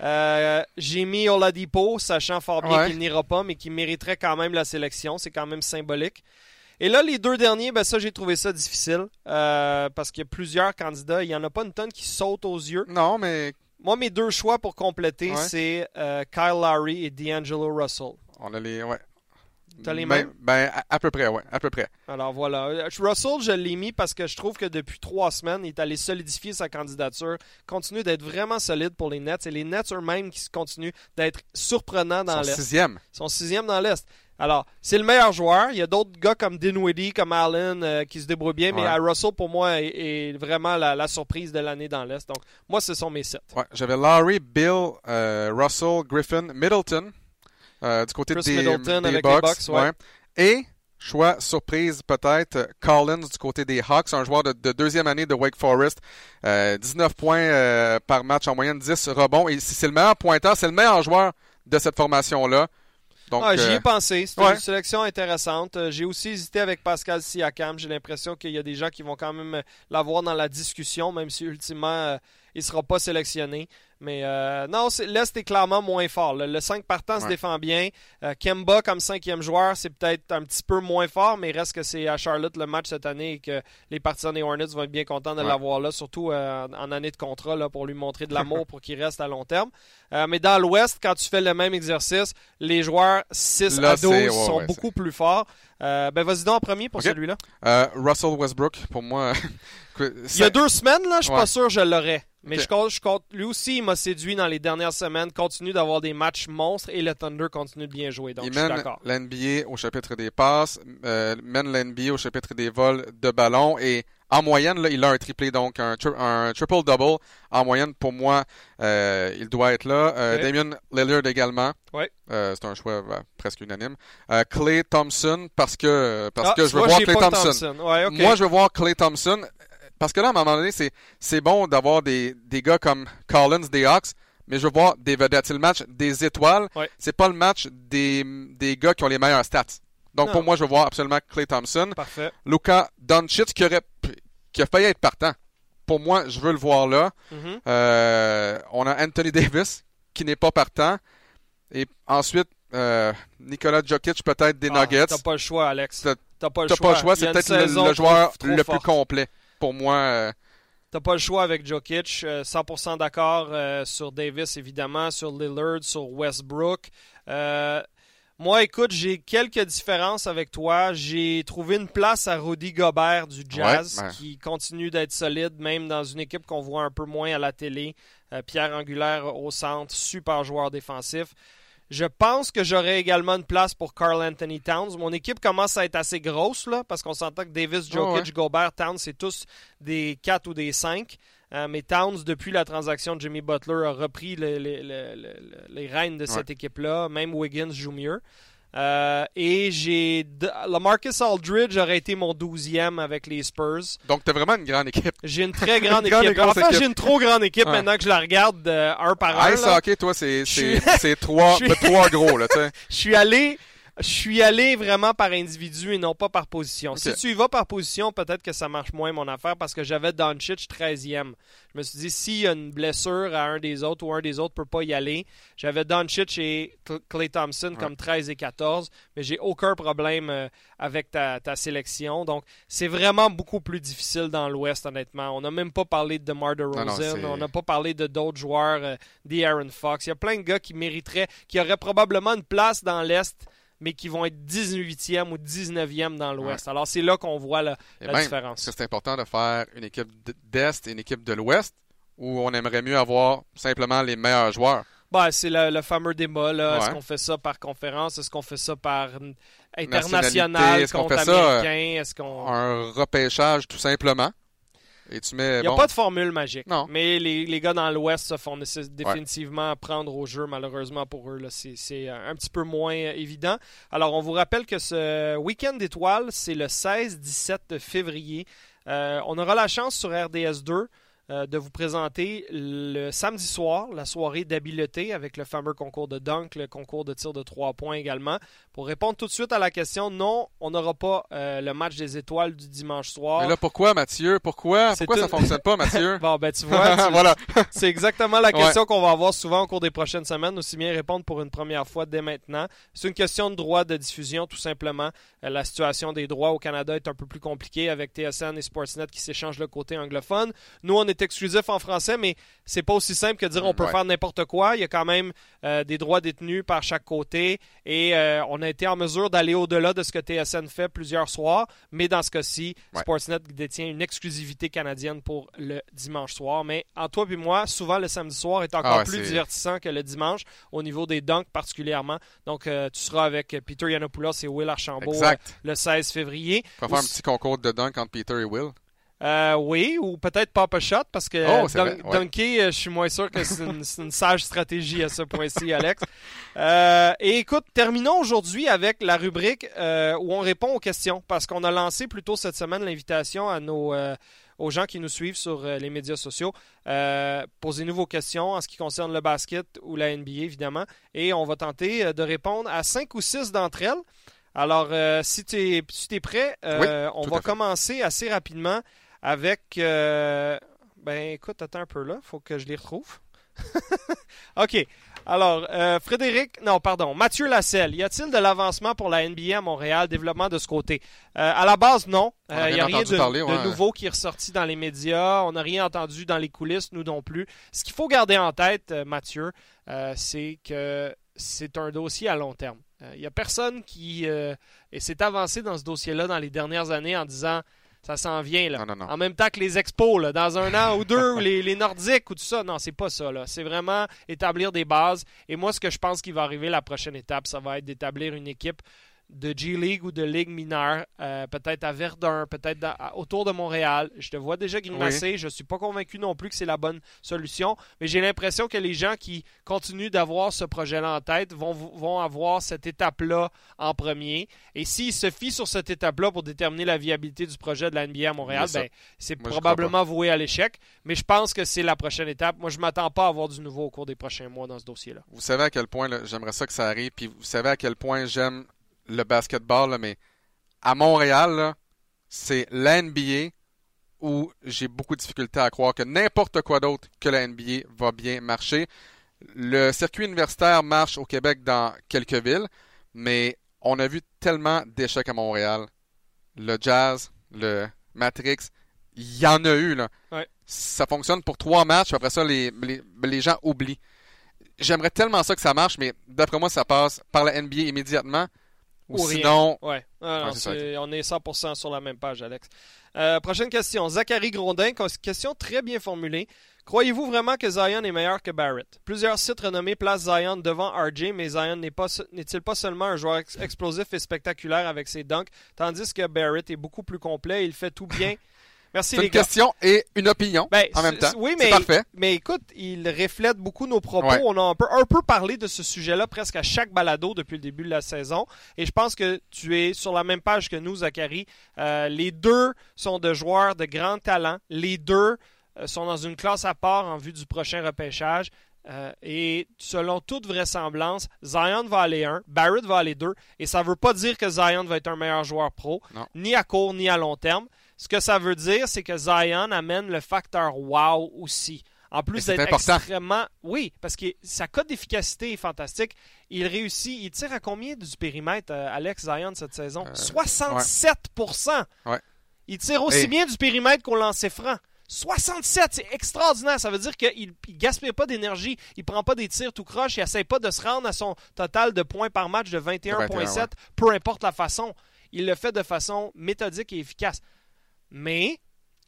Speaker 2: Euh, J'ai mis Oladipo, sachant fort bien
Speaker 1: Ouais.
Speaker 2: qu'il n'ira pas, mais qui mériterait quand même la sélection. C'est quand même symbolique. Et là, les deux derniers, ben ça, j'ai trouvé ça difficile. euh, parce qu'il y a plusieurs candidats. Il n'y en a pas une tonne qui sautent aux yeux.
Speaker 1: Non, mais
Speaker 2: Moi, mes deux choix pour compléter,
Speaker 1: Ouais.
Speaker 2: c'est euh, Kyle Lowry et D'Angelo Russell.
Speaker 1: on a les. Ouais.
Speaker 2: T'as les
Speaker 1: ben,
Speaker 2: mêmes?
Speaker 1: Ben, à, à peu près, ouais. À peu près.
Speaker 2: Alors voilà. Euh, Russell, je l'ai mis parce que je trouve que depuis trois semaines, il est allé solidifier sa candidature, continue d'être vraiment solide pour les Nets et les Nets eux-mêmes qui continuent d'être surprenants dans
Speaker 1: Son
Speaker 2: l'Est.
Speaker 1: sixième.
Speaker 2: Ils sont sixième dans l'Est. Alors, c'est le meilleur joueur. Il y a d'autres gars comme Dinwiddie, comme Allen, euh, qui se débrouillent bien, mais
Speaker 1: Ouais.
Speaker 2: euh, Russell, pour moi, est, est vraiment la, la surprise de l'année dans l'Est. Donc, moi, ce sont mes sept.
Speaker 1: Ouais, J'avais Lowry, Bill, euh, Russell, Griffin, Middleton. Euh, du côté
Speaker 2: Chris
Speaker 1: des,
Speaker 2: Middleton
Speaker 1: des
Speaker 2: avec les
Speaker 1: Bucks.
Speaker 2: Ouais.
Speaker 1: Et, choix surprise peut-être, euh, Collins du côté des Hawks, un joueur de, de deuxième année de Wake Forest. Euh, 19 points euh, par match en moyenne, 10 rebonds. Et si c'est le meilleur pointeur, c'est le meilleur joueur de cette formation-là. Donc,
Speaker 2: Ah, J'y ai pensé. C'est
Speaker 1: ouais.
Speaker 2: une sélection intéressante. J'ai aussi hésité avec Pascal Siakam. J'ai l'impression qu'il y a des gens qui vont quand même l'avoir dans la discussion, même si ultimement, il ne sera pas sélectionné. Mais euh, non, l'Est est clairement moins fort. Le, le 5 partant se défend bien. Euh, Kemba, comme cinquième joueur, c'est peut-être un petit peu moins fort, mais il reste que c'est à Charlotte le match cette année et que les partisans des Hornets vont être bien contents de
Speaker 1: Ouais.
Speaker 2: l'avoir là, surtout euh, en année de contrat là, pour lui montrer de l'amour pour qu'il reste à long terme. Euh, mais dans l'Ouest, quand tu fais le même exercice, les joueurs 6
Speaker 1: Là,
Speaker 2: à 12
Speaker 1: c'est- ouais,
Speaker 2: sont beaucoup plus forts. Ben vas-y donc en premier pour celui-là.
Speaker 1: Russell Westbrook, pour moi. [LAUGHS]
Speaker 2: Il y a deux semaines, là, je suis pas sûr que je l'aurais. Mais je compte, je compte- lui aussi, il m'a séduit dans les dernières semaines, continue d'avoir des matchs monstres et le Thunder continue de bien jouer. Donc,
Speaker 1: il
Speaker 2: je suis
Speaker 1: mène
Speaker 2: d'accord.
Speaker 1: l'NBA au chapitre des passes, euh, mène l'NBA au chapitre des vols de ballon et en moyenne, là, il a un triplé, donc un, tri- un triple-double. En moyenne, pour moi, euh, il doit être là. Euh. Damien Lillard également.
Speaker 2: Ouais.
Speaker 1: Euh, c'est un choix bah, presque unanime. Clay Thompson, parce que, parce
Speaker 2: Ah,
Speaker 1: que je veux voir Clay Thompson.
Speaker 2: Ouais.
Speaker 1: Moi, je veux voir Clay Thompson. Parce que là, à un moment donné, c'est, c'est bon d'avoir des, des gars comme Collins, des Hawks, mais je veux voir des vedettes. C'est le match des étoiles.
Speaker 2: Ouais.
Speaker 1: C'est pas le match des, des gars qui ont les meilleures stats. Donc,
Speaker 2: Non.
Speaker 1: pour moi, je veux voir absolument Clay Thompson.
Speaker 2: Parfait.
Speaker 1: Luka Doncic, qui, aurait, qui a failli être partant. Pour moi, je veux le voir là.
Speaker 2: Mhm.
Speaker 1: Euh, on a Anthony Davis, qui n'est pas partant. Et ensuite, euh, Nicolas Jokic, peut-être des
Speaker 2: Ah,
Speaker 1: Nuggets.
Speaker 2: T'as pas le choix, Alex.
Speaker 1: T'as-
Speaker 2: pas le
Speaker 1: T'as
Speaker 2: choix.
Speaker 1: pas le choix, c'est peut-être le, joueur
Speaker 2: trop- trop
Speaker 1: le plus complet. Pour moi, euh,
Speaker 2: T'as pas le choix avec Jokic. euh, 100% d'accord euh, sur Davis, évidemment, sur Lillard, sur Westbrook. Euh, Moi, écoute, j'ai quelques différences avec toi. J'ai trouvé une place à Rudy Gobert du Jazz,
Speaker 1: Ouais, ben.
Speaker 2: qui continue d'être solide, même dans une équipe qu'on voit un peu moins à la télé. Euh, Pierre Angulaire au centre, super joueur défensif. Je pense que j'aurai également une place pour Carl Anthony Towns. Mon équipe commence à être assez grosse, là, parce qu'on s'entend que Davis, Jokic,
Speaker 1: ouais.
Speaker 2: Gobert, Towns, c'est tous des 4 ou des 5. Euh, mais Towns, depuis la transaction de Jimmy Butler, a repris le- le- le- le- le- les rênes de cette équipe-là. Même Wiggins joue mieux. Euh, et j'ai. Lamarcus Aldridge aurait été mon 12e avec les Spurs.
Speaker 1: Donc, t'as vraiment une grande équipe.
Speaker 2: J'ai une très grande
Speaker 1: Une [LAUGHS] grande
Speaker 2: équipe. En fait, j'ai une trop grande équipe
Speaker 1: Ouais.
Speaker 2: maintenant que je la regarde euh, un par un.
Speaker 1: Ice
Speaker 2: là.
Speaker 1: hockey, toi, c'est trois, [LAUGHS]
Speaker 2: suis-
Speaker 1: trois gros, là, tu. [LAUGHS]
Speaker 2: Je suis allé. Je suis allé vraiment par individu et non pas par position. Si tu y vas par position, peut-être que ça marche moins mon affaire parce que j'avais Doncic 13e. Je me suis dit, s'il y a une blessure à un des autres ou un des autres peut pas y aller, j'avais Doncic et Clay Thompson comme 13 et 14, mais j'ai aucun problème euh, avec ta, ta sélection. Donc, c'est vraiment beaucoup plus difficile dans l'Ouest, honnêtement. On n'a même pas parlé de DeMar DeRozan,
Speaker 1: Non, non, c'est-
Speaker 2: on n'a pas parlé de d'autres joueurs, euh, d'Aaron Fox. Il y a plein de gars qui mériteraient, qui auraient probablement une place dans l'Est, mais qui vont être 18e ou 19e dans l'Ouest. Alors, c'est là qu'on voit la,
Speaker 1: Et
Speaker 2: la
Speaker 1: même,
Speaker 2: différence.
Speaker 1: est-ce que c'est important de faire une équipe d'Est et une équipe de l'Ouest ou on aimerait mieux avoir simplement les meilleurs joueurs?
Speaker 2: Bah, c'est le, le fameux débat. Est-ce qu'on fait ça par conférence? Est-ce qu'on fait ça par international
Speaker 1: est-ce qu'on fait ça?
Speaker 2: Est-ce qu'on...
Speaker 1: Un repêchage, tout simplement? Et tu mets.
Speaker 2: Il n'y a
Speaker 1: bon,
Speaker 2: pas de formule magique.
Speaker 1: Non.
Speaker 2: Mais les, les gars dans l'Ouest se font définitivement prendre au jeu, malheureusement pour eux. là. C'est c'est, un petit peu moins euh, évident. Alors, on vous rappelle que ce week-end d'étoiles, c'est le 16-17 février. Euh, on aura la chance sur RDS2 euh, de vous présenter le samedi soir, la soirée d'habileté avec le fameux concours de dunk, le concours de tir de trois points également. Pour répondre tout de suite à la question, non, on n'aura pas euh, le match des étoiles du dimanche soir.
Speaker 1: Mais là, pourquoi, Mathieu? Pourquoi? Pourquoi ça
Speaker 2: tout-
Speaker 1: fonctionne pas, Mathieu? [LAUGHS]
Speaker 2: Bon, ben tu vois, [LAUGHS] tu-
Speaker 1: voilà.
Speaker 2: c'est exactement la question qu'on va avoir souvent au cours des prochaines semaines. Aussi bien répondre pour une première fois dès maintenant. C'est une question de droit de diffusion, tout simplement. Euh, la situation des droits au Canada est un peu plus compliquée avec TSN et Sportsnet qui s'échangent le côté anglophone. Nous, on est exclusif en français, mais c'est pas aussi simple que de dire on peut
Speaker 1: Ouais.
Speaker 2: faire n'importe quoi. Il y a quand même euh, des droits détenus par chaque côté et euh, on a été en mesure d'aller au-delà de ce que TSN fait plusieurs soirs. Mais dans ce cas-ci,
Speaker 1: Ouais.
Speaker 2: Sportsnet détient une exclusivité canadienne pour le dimanche soir. Mais en toi et moi, souvent le samedi soir est encore
Speaker 1: Ah ouais,
Speaker 2: plus divertissant que le dimanche, au niveau des dunks particulièrement. Donc, euh, tu seras avec Peter Yanopoulos et Will Archambault le 16 février.
Speaker 1: On va faire un petit concours de dunk entre Peter et Will.
Speaker 2: Euh, oui, ou peut-être Papa Shot, parce que
Speaker 1: Oh, c'est
Speaker 2: dun-
Speaker 1: vrai, ouais.
Speaker 2: dunker, euh, je suis moins sûr que c'est une, sage stratégie à ce point-ci, Alex. Euh, et écoute, terminons aujourd'hui avec la rubrique euh, où on répond aux questions, parce qu'on a lancé plus tôt cette semaine l'invitation à nos... aux gens qui nous suivent sur les médias sociaux. Euh, Posez-nous vos questions en ce qui concerne le basket ou la NBA, évidemment. Et on va tenter de répondre à cinq ou six d'entre elles. Alors, euh, si tu es, si t'es prêt, euh, on va commencer assez rapidement avec. euh, ben, écoute, attends un peu là, faut que je les retrouve. [LAUGHS] OK. Alors, euh, Frédéric, non, pardon, Mathieu Lasselle, y a-t-il de l'avancement pour la NBA à Montréal, développement de ce côté? Euh, À la base, non. Il n'y a rien de,
Speaker 1: parler,
Speaker 2: de nouveau qui est ressorti dans les médias. On n'a rien entendu dans les coulisses, nous non plus. Ce qu'il faut garder en tête, Mathieu, c'est que c'est un dossier à long terme. Il n'y a personne qui et s'est avancé dans ce dossier-là dans les dernières années en disant ça s'en vient là.
Speaker 1: Non, non, non.
Speaker 2: En même temps que les expos, là, dans un an ou deux, [LAUGHS] ou les, les Nordiques ou tout ça. Non, c'est pas ça. là. C'est vraiment établir des bases. Et moi, ce que je pense qu'il va arriver la prochaine étape, ça va être d'établir une équipe de G-League ou de Ligue mineure, euh, peut-être à Verdun, peut-être autour de Montréal. Je te vois déjà grimacer. Je suis pas convaincu non plus que c'est la bonne solution, mais j'ai l'impression que les gens qui continuent d'avoir ce projet-là en tête vont, vont avoir cette étape-là en premier. Et s'ils se fient sur cette étape-là pour déterminer la viabilité du projet de la NBA à Montréal, ben, c'est probablement voué à l'échec. Mais je pense que c'est la prochaine étape. Moi, je m'attends pas à avoir du nouveau au cours des prochains mois dans ce dossier-là.
Speaker 1: Vous savez à quel point j'aimerais ça que ça arrive, puis vous savez à quel point j'aime le basketball, là, mais à Montréal, c'est la NBA où j'ai beaucoup de difficultés à croire que n'importe quoi d'autre que la NBA va bien marcher. Le circuit universitaire marche au Québec dans quelques villes, mais on a vu tellement d'échecs à Montréal. Le Jazz, le Matrix, il y en a eu. Là.
Speaker 2: Ouais.
Speaker 1: Ça fonctionne pour trois matchs, après ça, les, les, les gens oublient j'aimerais tellement ça que ça marche, mais d'après moi, ça passe par la NBA immédiatement. Ou,
Speaker 2: Ou rien.
Speaker 1: sinon,
Speaker 2: Ouais. Ah, non, On est 100% sur la même page, Alex. Euh, prochaine question. Zachary Grondin, question très bien formulée. Croyez-vous vraiment que Zion est meilleur que Barrett? Plusieurs sites renommés placent Zion devant RJ, mais Zion n'est pas- n'est-il pas seulement un joueur ex- explosif et spectaculaire avec ses dunks, tandis que Barrett est beaucoup plus complet, il fait tout bien. [LAUGHS] Merci
Speaker 1: c'est une
Speaker 2: gars.
Speaker 1: question et une opinion
Speaker 2: Ben,
Speaker 1: en même temps.
Speaker 2: Oui, mais,
Speaker 1: parfait.
Speaker 2: mais écoute, il reflète beaucoup nos propos.
Speaker 1: Ouais.
Speaker 2: On a un peu, un peu parlé de ce sujet-là presque à chaque balado depuis le début de la saison. Et je pense que tu es sur la même page que nous, Zachary. Euh, les deux sont de joueurs de grand talent. Les deux euh, sont dans une classe à part en vue du prochain repêchage. Euh, et selon toute vraisemblance, Zion va aller un, Barrett va aller deux. Et ça ne veut pas dire que Zion va être un meilleur joueur pro,
Speaker 1: Non.
Speaker 2: ni à court ni à long terme. Ce que ça veut dire, c'est que Zion amène le facteur wow aussi. En plus d'être extrêmement. Oui, parce que sa cote d'efficacité est fantastique. Il réussit. Il tire à combien du périmètre, euh, Alex Zion, cette saison?
Speaker 1: Euh,
Speaker 2: 67
Speaker 1: Ouais.
Speaker 2: Il tire aussi
Speaker 1: Et-
Speaker 2: bien du périmètre qu'au lancer franc. 67, c'est extraordinaire. Ça veut dire qu'il ne gaspille pas d'énergie. Il prend pas des tirs tout croche. Il essaie pas de se rendre à son total de points par match de 21,7,
Speaker 1: ouais.
Speaker 2: peu importe la façon. Il le fait de façon méthodique et efficace. Mais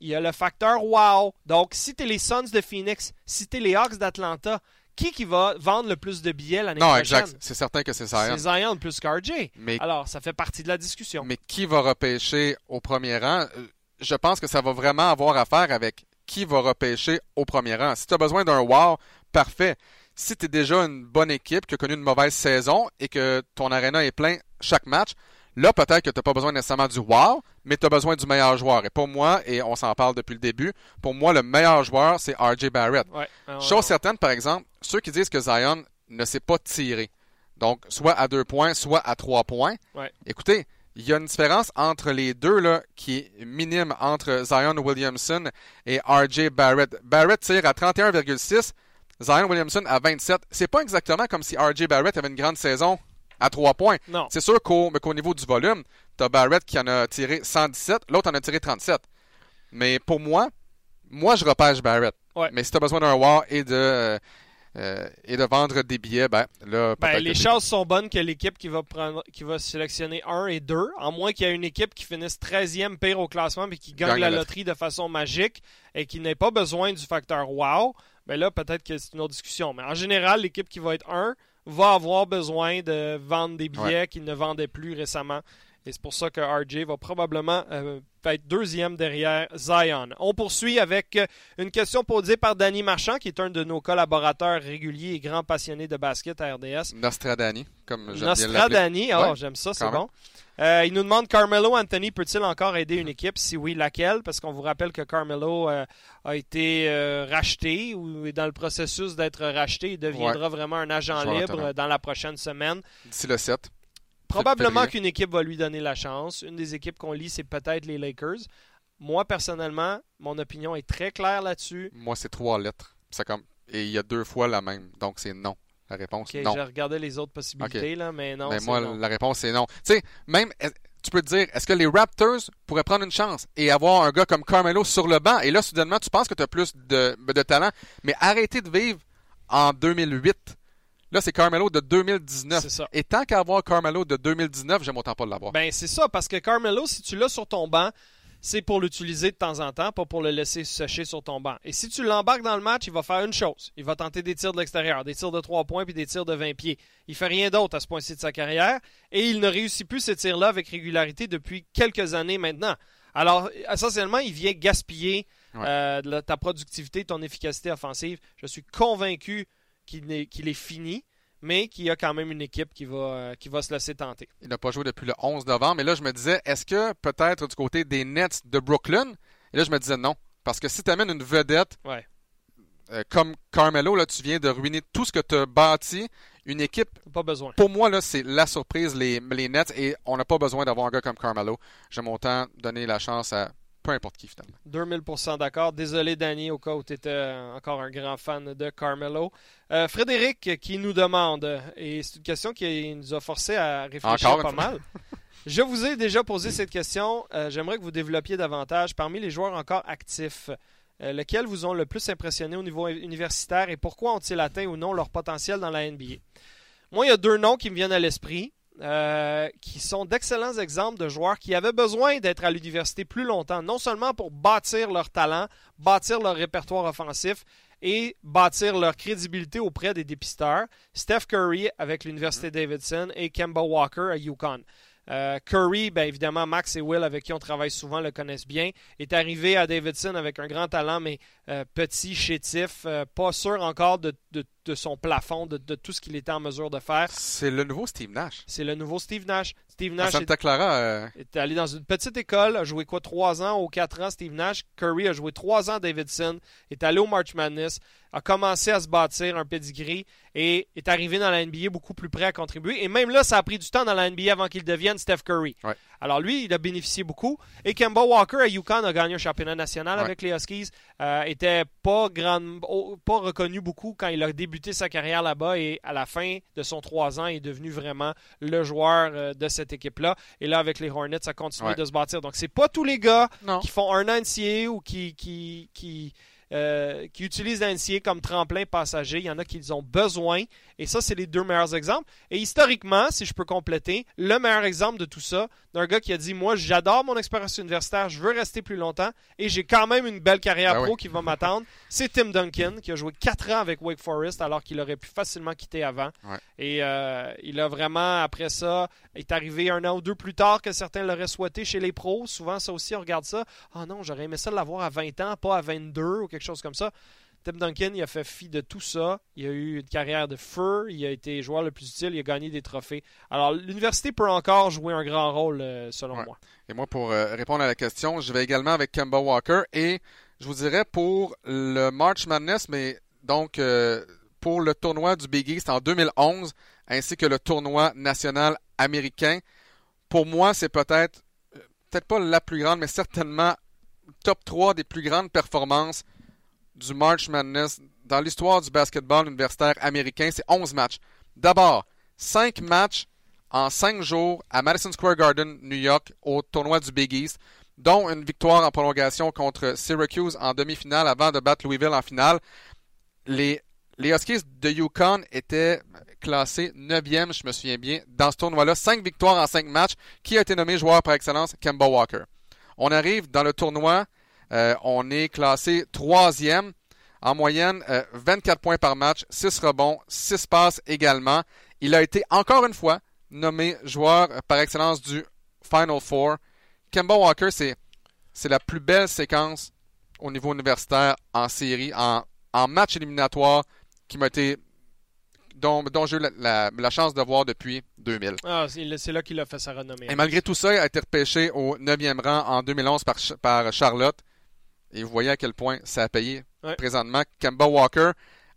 Speaker 2: il y a le facteur wow. Donc, si tu es les Suns de Phoenix, si tu es les Hawks d'Atlanta, qui qui va vendre le plus de billets l'année
Speaker 1: Non,
Speaker 2: prochaine?
Speaker 1: exact. C'est certain que c'est Zion.
Speaker 2: C'est Zion plus qu'RJ.
Speaker 1: Mais,
Speaker 2: Alors, ça fait partie de la discussion.
Speaker 1: mais qui va repêcher au premier rang? Euh, Je pense que ça va vraiment avoir à faire avec qui va repêcher au premier rang. Si tu as besoin d'un wow, parfait. Si tu es déjà une bonne équipe qui a connu une mauvaise saison et que ton arena est plein chaque match, là peut-être que tu n'as pas besoin nécessairement du wow, mais tu as besoin du meilleur joueur. Et pour moi, et on s'en parle depuis le début, pour moi, le meilleur joueur, c'est RJ Barrett.
Speaker 2: Ouais. Alors,
Speaker 1: Chose certaine, par exemple, ceux qui disent que Zion ne sait pas tirer, donc soit à deux points, soit à trois points, écoutez, il y a une différence entre les deux là, qui est minime entre Zion Williamson et RJ Barrett. Barrett tire à 31,6, Zion Williamson à 27. C'est pas exactement comme si RJ Barrett avait une grande saison à trois points.
Speaker 2: Non.
Speaker 1: C'est sûr qu'au mais qu'au niveau du volume, t'as Barrett qui en a tiré 117, l'autre en a tiré 37. Mais pour moi, moi je repêche Barrett.
Speaker 2: Ouais.
Speaker 1: Mais si t'as besoin d'un war et de euh, euh, et de vendre des billets, ben là,
Speaker 2: Ben, les chances sont bonnes que l'équipe qui va prendre, qui va sélectionner 1 et 2, à moins qu'il y ait une équipe qui finisse 13e pire au classement mais qui gagne,
Speaker 1: Gagne
Speaker 2: la
Speaker 1: la
Speaker 2: loterie de façon magique et qui n'ait pas besoin du facteur wow, ben là peut-être que c'est une autre discussion. Mais en général, l'équipe qui va être 1 va avoir besoin de vendre des billets qu'ils ne vendaient plus récemment. Et c'est pour ça que RJ va probablement euh, être deuxième derrière Zion. On poursuit avec euh, une question posée par Danny Marchand, qui est un de nos collaborateurs réguliers et grand passionné de basket à RDS.
Speaker 1: Nostradani, comme j'aime.
Speaker 2: Nostradani, oh,
Speaker 1: Ouais,
Speaker 2: j'aime ça, c'est bon. Euh, il nous demande Carmelo Anthony peut-il encore aider une équipe? Si oui, laquelle? Parce qu'on vous rappelle que Carmelo euh, a été euh, racheté ou est dans le processus d'être racheté. Il deviendra vraiment un agent
Speaker 1: Joueur
Speaker 2: libre dans la prochaine semaine.
Speaker 1: D'ici le 7.
Speaker 2: Probablement qu'une équipe va lui donner la chance. Une des équipes qu'on lit, c'est peut-être les Lakers. Moi, personnellement, mon opinion est très claire là-dessus.
Speaker 1: Moi, c'est trois lettres. C'est comme... Et il y a deux fois la même. Donc, c'est non. La réponse,
Speaker 2: Ok,
Speaker 1: non.
Speaker 2: j'ai regardé les autres possibilités, là, mais non.
Speaker 1: Mais moi,
Speaker 2: non.
Speaker 1: la réponse, c'est non. Tu sais, même, tu peux te dire, est-ce que les Raptors pourraient prendre une chance et avoir un gars comme Carmelo sur le banc? Et là, soudainement, tu penses que tu as plus de, de talent. Mais arrêtez de vivre en 2008. Là, c'est Carmelo de 2019.
Speaker 2: C'est ça.
Speaker 1: Et tant qu'à avoir Carmelo de 2019, j'aime autant pas l'avoir.
Speaker 2: Ben, c'est ça, parce que Carmelo, si tu l'as sur ton banc, c'est pour l'utiliser de temps en temps, pas pour le laisser sécher sur ton banc. Et si tu l'embarques dans le match, il va faire une chose. Il va tenter des tirs de l'extérieur, des tirs de 3 points puis des tirs de 20 pieds. Il fait rien d'autre à ce point-ci de sa carrière et il ne réussit plus ces tirs-là avec régularité depuis quelques années maintenant. Alors, essentiellement, il vient gaspiller
Speaker 1: Ouais.
Speaker 2: euh, ta productivité, ton efficacité offensive. Je suis convaincu qu'il est, fini, mais qu'il y a quand même une équipe qui va, euh, qui va se laisser tenter.
Speaker 1: Il n'a pas joué depuis le 11 novembre. Mais là, je me disais, est-ce que peut-être du côté des Nets de Brooklyn? Et là, je me disais non. Parce que si tu amènes une vedette
Speaker 2: Ouais.
Speaker 1: euh, comme Carmelo, là, tu viens de ruiner tout ce que tu as bâti. Une équipe,
Speaker 2: Pas besoin.
Speaker 1: pour moi, là, c'est la surprise, les, les Nets. Et on n'a pas besoin d'avoir un gars comme Carmelo. J'aime autant donner la chance à peu importe qui, finalement.
Speaker 2: 2000% d'accord. Désolé, Danny, au cas où tu étais encore un grand fan de Carmelo. Euh, Frédéric qui nous demande, et c'est une question qui nous a forcé à réfléchir
Speaker 1: Encore
Speaker 2: pas mal. Je vous ai déjà posé cette question. Euh, J'aimerais que vous développiez davantage. Parmi les joueurs encore actifs, euh, lesquels vous ont le plus impressionné au niveau universitaire et pourquoi ont-ils atteint ou non leur potentiel dans la NBA? Moi, il y a deux noms qui me viennent à l'esprit. Euh, qui sont d'excellents exemples de joueurs qui avaient besoin d'être à l'université plus longtemps, non seulement pour bâtir leur talent, bâtir leur répertoire offensif et bâtir leur crédibilité auprès des dépisteurs. Steph Curry avec l'Université mm-hmm. Davidson et Kemba Walker à Yukon. Euh, Curry, bien évidemment, Max et Will, avec qui on travaille souvent, le connaissent bien, est arrivé à Davidson avec un grand talent, mais euh, petit, chétif, pas sûr encore de, de, de son plafond, de, tout ce qu'il était en mesure de faire.
Speaker 1: C'est le nouveau Steve Nash.
Speaker 2: C'est le nouveau Steve Nash. Steve Nash
Speaker 1: Santa Clara. Euh,
Speaker 2: est, allé dans une petite école, a joué quoi trois ans ou quatre ans Steve Nash. Curry a joué trois ans Davidson, est allé au March Madness, a commencé à se bâtir un pedigree et est arrivé dans la NBA beaucoup plus prêt à contribuer. Et même là, ça a pris du temps dans la NBA avant qu'il devienne Steph Curry. Alors lui, il a bénéficié beaucoup. Et Kemba Walker à UConn a gagné un championnat national avec les Huskies. Euh, était pas, grand, pas reconnu beaucoup quand il a débuté sa carrière là-bas et à la fin de son trois ans, il est devenu vraiment le joueur euh, de cette équipe-là. Et là, avec les Hornets, ça continue de se bâtir. Donc, c'est pas tous les gars qui font un NCA ou qui, qui, qui euh, qui utilisent l'NCA comme tremplin passager. Il y en a qui ont besoin. Et ça, c'est les deux meilleurs exemples. Et historiquement, si je peux compléter, le meilleur exemple de tout ça, d'un gars qui a dit Moi, j'adore mon expérience universitaire, je veux rester plus longtemps et j'ai quand même une belle carrière ben pro qui va m'attendre, [LAUGHS] c'est Tim Duncan, qui a joué 4 ans avec Wake Forest alors qu'il aurait pu facilement quitter avant. Et euh, il a vraiment, après ça, est arrivé un an ou deux plus tard que certains l'auraient souhaité chez les pros. Souvent, ça aussi, on regarde ça. Ah oh non, j'aurais aimé ça l'avoir à 20 ans, pas à 22 ou quelque chose comme ça. Tim Duncan, il a fait fi de tout ça. Il a eu une carrière de feu. Il a été joueur le plus utile. Il a gagné des trophées. Alors, l'université peut encore jouer un grand rôle, euh, selon moi.
Speaker 1: Et moi, pour euh, répondre à la question, je vais également avec Kemba Walker. Et je vous dirais pour le March Madness, mais donc euh, pour le tournoi du Big East en 2011, ainsi que le tournoi national américain, pour moi, c'est peut-être, peut-être pas la plus grande, mais certainement top 3 des plus grandes performances du March Madness dans l'histoire du basketball universitaire américain, c'est 11 matchs. D'abord, 5 matchs en 5 jours à Madison Square Garden, New York, au tournoi du Big East, dont une victoire en prolongation contre Syracuse en demi-finale avant de battre Louisville en finale. Les, les Huskies de Yukon étaient classés 9e, je me souviens bien, dans ce tournoi-là. 5 victoires en 5 matchs. Qui a été nommé joueur par excellence? Kemba Walker. On arrive dans le tournoi euh, on est classé troisième. En moyenne, 24 euh, points par match, 6 rebonds, 6 passes également. Il a été encore une fois nommé joueur par excellence du Final Four. Kemba Walker, c'est, la plus belle séquence au niveau universitaire en série, en, match éliminatoire qui m'a été dont, j'ai eu la, chance de voir depuis 2000.
Speaker 2: Ah, c'est là qu'il a fait sa renommée.
Speaker 1: Et malgré tout ça, il a été repêché au 9e rang en 2011 par Charlotte. Et vous voyez à quel point ça a payé présentement. Kemba Walker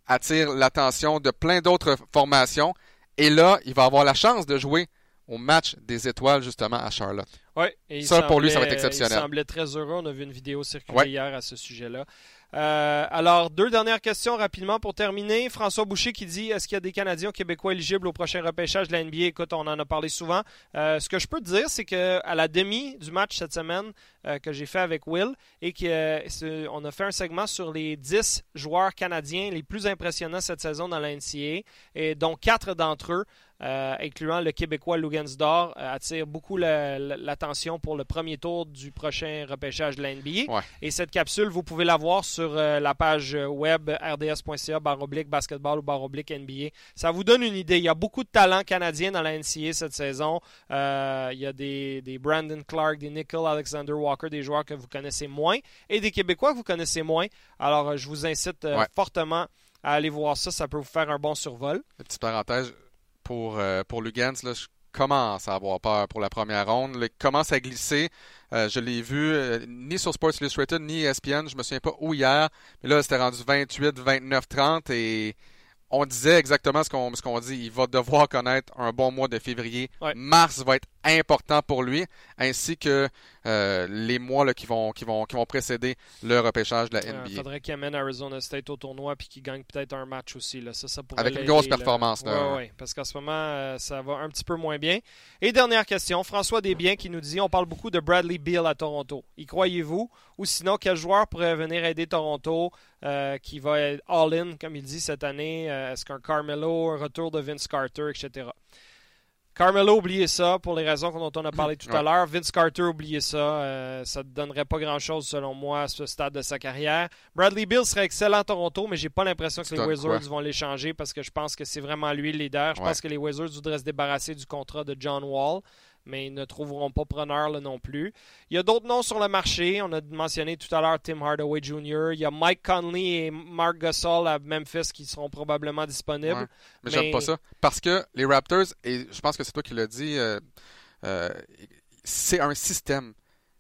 Speaker 1: attire l'attention de plein d'autres formations. Et là, il va avoir la chance de jouer au match des étoiles, justement, à Charlotte.
Speaker 2: Oui,
Speaker 1: ça, pour lui, ça va être exceptionnel.
Speaker 2: Il semblait très heureux. On a vu une vidéo circuler hier à ce sujet-là. Euh, alors, deux dernières questions rapidement pour terminer. François Boucher qui dit Est-ce qu'il y a des Canadiens québécois éligibles au prochain repêchage de la NBA Écoute, on en a parlé souvent. Euh, ce que je peux te dire, c'est qu'à la demi du match cette semaine euh, que j'ai fait avec Will, et qu'on a fait un segment sur les 10 joueurs canadiens les plus impressionnants cette saison dans la et dont quatre d'entre eux euh, incluant le Québécois Lugansdor, euh, attire beaucoup l'attention pour le premier tour du prochain repêchage de la NBA. Et cette capsule, vous pouvez la voir sur euh, la page web rds.ca baroblique basketball ou baroblique NBA. Ça vous donne une idée. Il y a beaucoup de talents canadiens dans la NCA cette saison. il y a des, Brandon Clark, des Nickel Alexander Walker, des joueurs que vous connaissez moins, et des Québécois que vous connaissez moins. Alors, je vous incite fortement à aller voir ça. Ça peut vous faire un bon survol.
Speaker 1: Petite parenthèse, pour, euh, pour Lugans. Là, je commence à avoir peur pour la première ronde. Il commence à glisser. Euh, je l'ai vu euh, ni sur Sports Illustrated ni ESPN. Je me souviens pas où hier. Mais là, c'était rendu 28, 29, 30 et on disait exactement ce qu'on ce qu'on dit. Il va devoir connaître un bon mois de février. Mars va être important pour lui, ainsi que euh, les mois là, qui, vont, qui, vont, qui vont précéder le repêchage de la NBA.
Speaker 2: Il faudrait qu'il amène Arizona State au tournoi puis qu'il gagne peut-être un match aussi. Là. Ça, ça pourrait
Speaker 1: Avec une grosse performance. là.
Speaker 2: Oui, oui, parce qu'en ce moment, euh, ça va un petit peu moins bien. Et dernière question, François Desbiens qui nous dit on parle beaucoup de Bradley Beal à Toronto. Y croyez-vous? Ou sinon, quel joueur pourrait venir aider Toronto euh, qui va être all-in, comme il dit cette année? Euh, Est-ce qu'un Carmelo, un retour de Vince Carter, etc. Carmelo, oubliez ça pour les raisons dont on a parlé tout à l'heure. Vince Carter, oubliez ça. Euh, ça ne donnerait pas grand-chose selon moi à ce stade de sa carrière. Bradley Bill serait excellent à Toronto, mais j'ai pas l'impression que les Wizards
Speaker 1: quoi?
Speaker 2: vont l'échanger parce que je pense que c'est vraiment lui le leader. Je
Speaker 1: Ouais.
Speaker 2: pense que les Wizards voudraient se débarrasser du contrat de John Wall, mais ils ne trouveront pas preneur là non plus. Il y a d'autres noms sur le marché. On a mentionné tout à l'heure Tim Hardaway Jr. Il y a Mike Conley et Mark Gasol à Memphis qui seront probablement disponibles.
Speaker 1: Ouais. Mais,
Speaker 2: Mais-
Speaker 1: j'aime pas ça. Parce que les Raptors, et je pense que c'est toi qui l'as dit, euh, euh, c'est un système.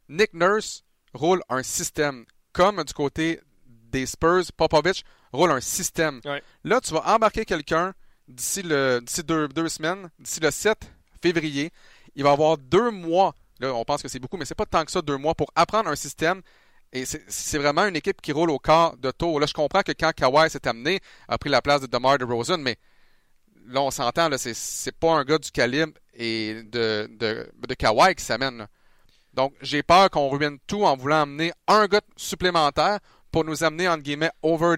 Speaker 1: Nick Nurse roule un système. Comme du côté des Spurs, Popovich roule un système.
Speaker 2: Ouais.
Speaker 1: Là, tu vas embarquer quelqu'un d'ici deux, deux semaines, d'ici le 7 février. Il va avoir deux mois. Là, on pense que c'est beaucoup, mais c'est pas tant que ça, deux mois, pour apprendre un système. Et c'est- vraiment une équipe qui roule au quart de tour. Là, je comprends que quand Kawhi s'est amené, a pris la place de DeMar DeRozan, mais là, on s'entend, c'est, pas un gars du calibre et de, de, de Kawhi qui s'amène. Donc, j'ai peur qu'on ruine tout en voulant amener un gars supplémentaire pour nous amener, entre guillemets, over,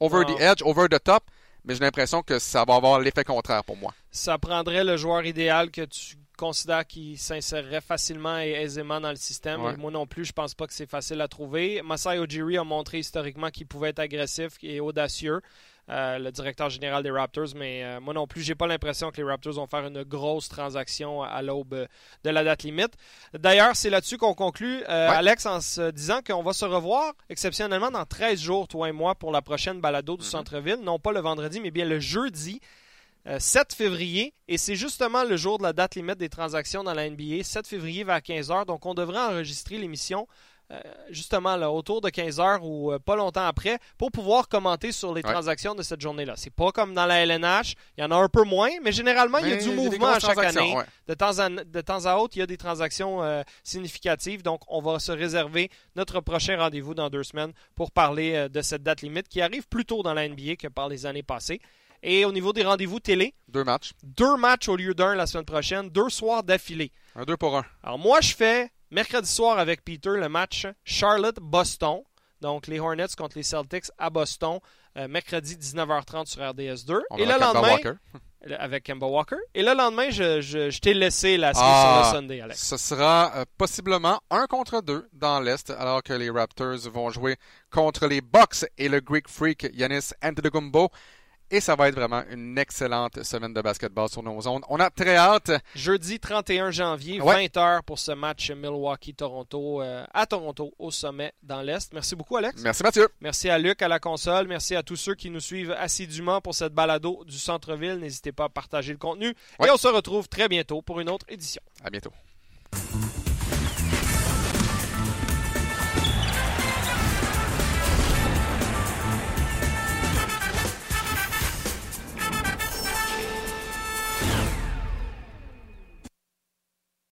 Speaker 1: over
Speaker 2: Ah.
Speaker 1: the edge, over the top. Mais j'ai l'impression que ça va avoir l'effet contraire pour moi.
Speaker 2: Ça prendrait le joueur idéal que tu considères qui s'insérerait facilement et aisément dans le système.
Speaker 1: Ouais.
Speaker 2: Moi non plus, je pense pas que c'est facile à trouver. Masai Ujiri a montré historiquement qu'il pouvait être agressif et audacieux. euh, le directeur général des Raptors, mais euh, moi non plus, j'ai pas l'impression que les Raptors vont faire une grosse transaction à l'aube euh, de la date limite. D'ailleurs, c'est là-dessus qu'on conclut, euh,
Speaker 1: Ouais.
Speaker 2: Alex, en se disant qu'on va se revoir exceptionnellement dans 13 jours, toi et moi, pour la prochaine balado du
Speaker 1: Mhm.
Speaker 2: centre-ville. Non pas le vendredi, mais bien le jeudi. Euh, 7 février, et c'est justement le jour de la date limite des transactions dans la NBA, 7 février vers 15h, donc on devrait enregistrer l'émission euh, justement là, autour de 15h ou euh, pas longtemps après pour pouvoir commenter sur les
Speaker 1: Ouais.
Speaker 2: transactions de cette journée-là. C'est pas comme dans la LNH, il y en a un peu moins, mais généralement il y a du mouvement à chaque année.
Speaker 1: ouais.
Speaker 2: De temps, à, de temps à autre, il y a des transactions euh, significatives. Donc, on va se réserver notre prochain rendez-vous dans deux semaines pour parler euh, de cette date limite qui arrive plus tôt dans la NBA que par les années passées. Et au niveau des rendez-vous télé,
Speaker 1: Deux matchs.
Speaker 2: deux matchs au lieu d'un la semaine prochaine, deux soirs d'affilée.
Speaker 1: Un deux pour un.
Speaker 2: Alors, moi, je fais mercredi soir avec Peter le match Charlotte-Boston. Donc, les Hornets contre les Celtics à Boston, euh, mercredi 19h30 sur RDS2.
Speaker 1: On
Speaker 2: Et le lendemain,
Speaker 1: Walker.
Speaker 2: avec Kemba Walker. Et le lendemain, je, je- je t'ai laissé la suite
Speaker 1: Ah.
Speaker 2: sur le Sunday, Alex.
Speaker 1: Ce sera euh, possiblement un contre deux dans l'Est, alors que les Raptors vont jouer contre les Bucks et le Greek Freak Yanis Antetokounmpo. Et ça va être vraiment une excellente semaine de basketball sur nos ondes. On a très hâte.
Speaker 2: Jeudi 31 janvier,
Speaker 1: Ouais.
Speaker 2: 20h pour ce match Milwaukee-Toronto euh, à Toronto, au sommet dans l'Est. Merci beaucoup, Alex.
Speaker 1: Merci Mathieu.
Speaker 2: Merci à Luc à la console. Merci à tous ceux qui nous suivent assidûment pour cette balado du centre-ville. N'hésitez pas à partager le contenu.
Speaker 1: Ouais.
Speaker 2: Et on se retrouve très bientôt pour une autre édition.
Speaker 1: À bientôt.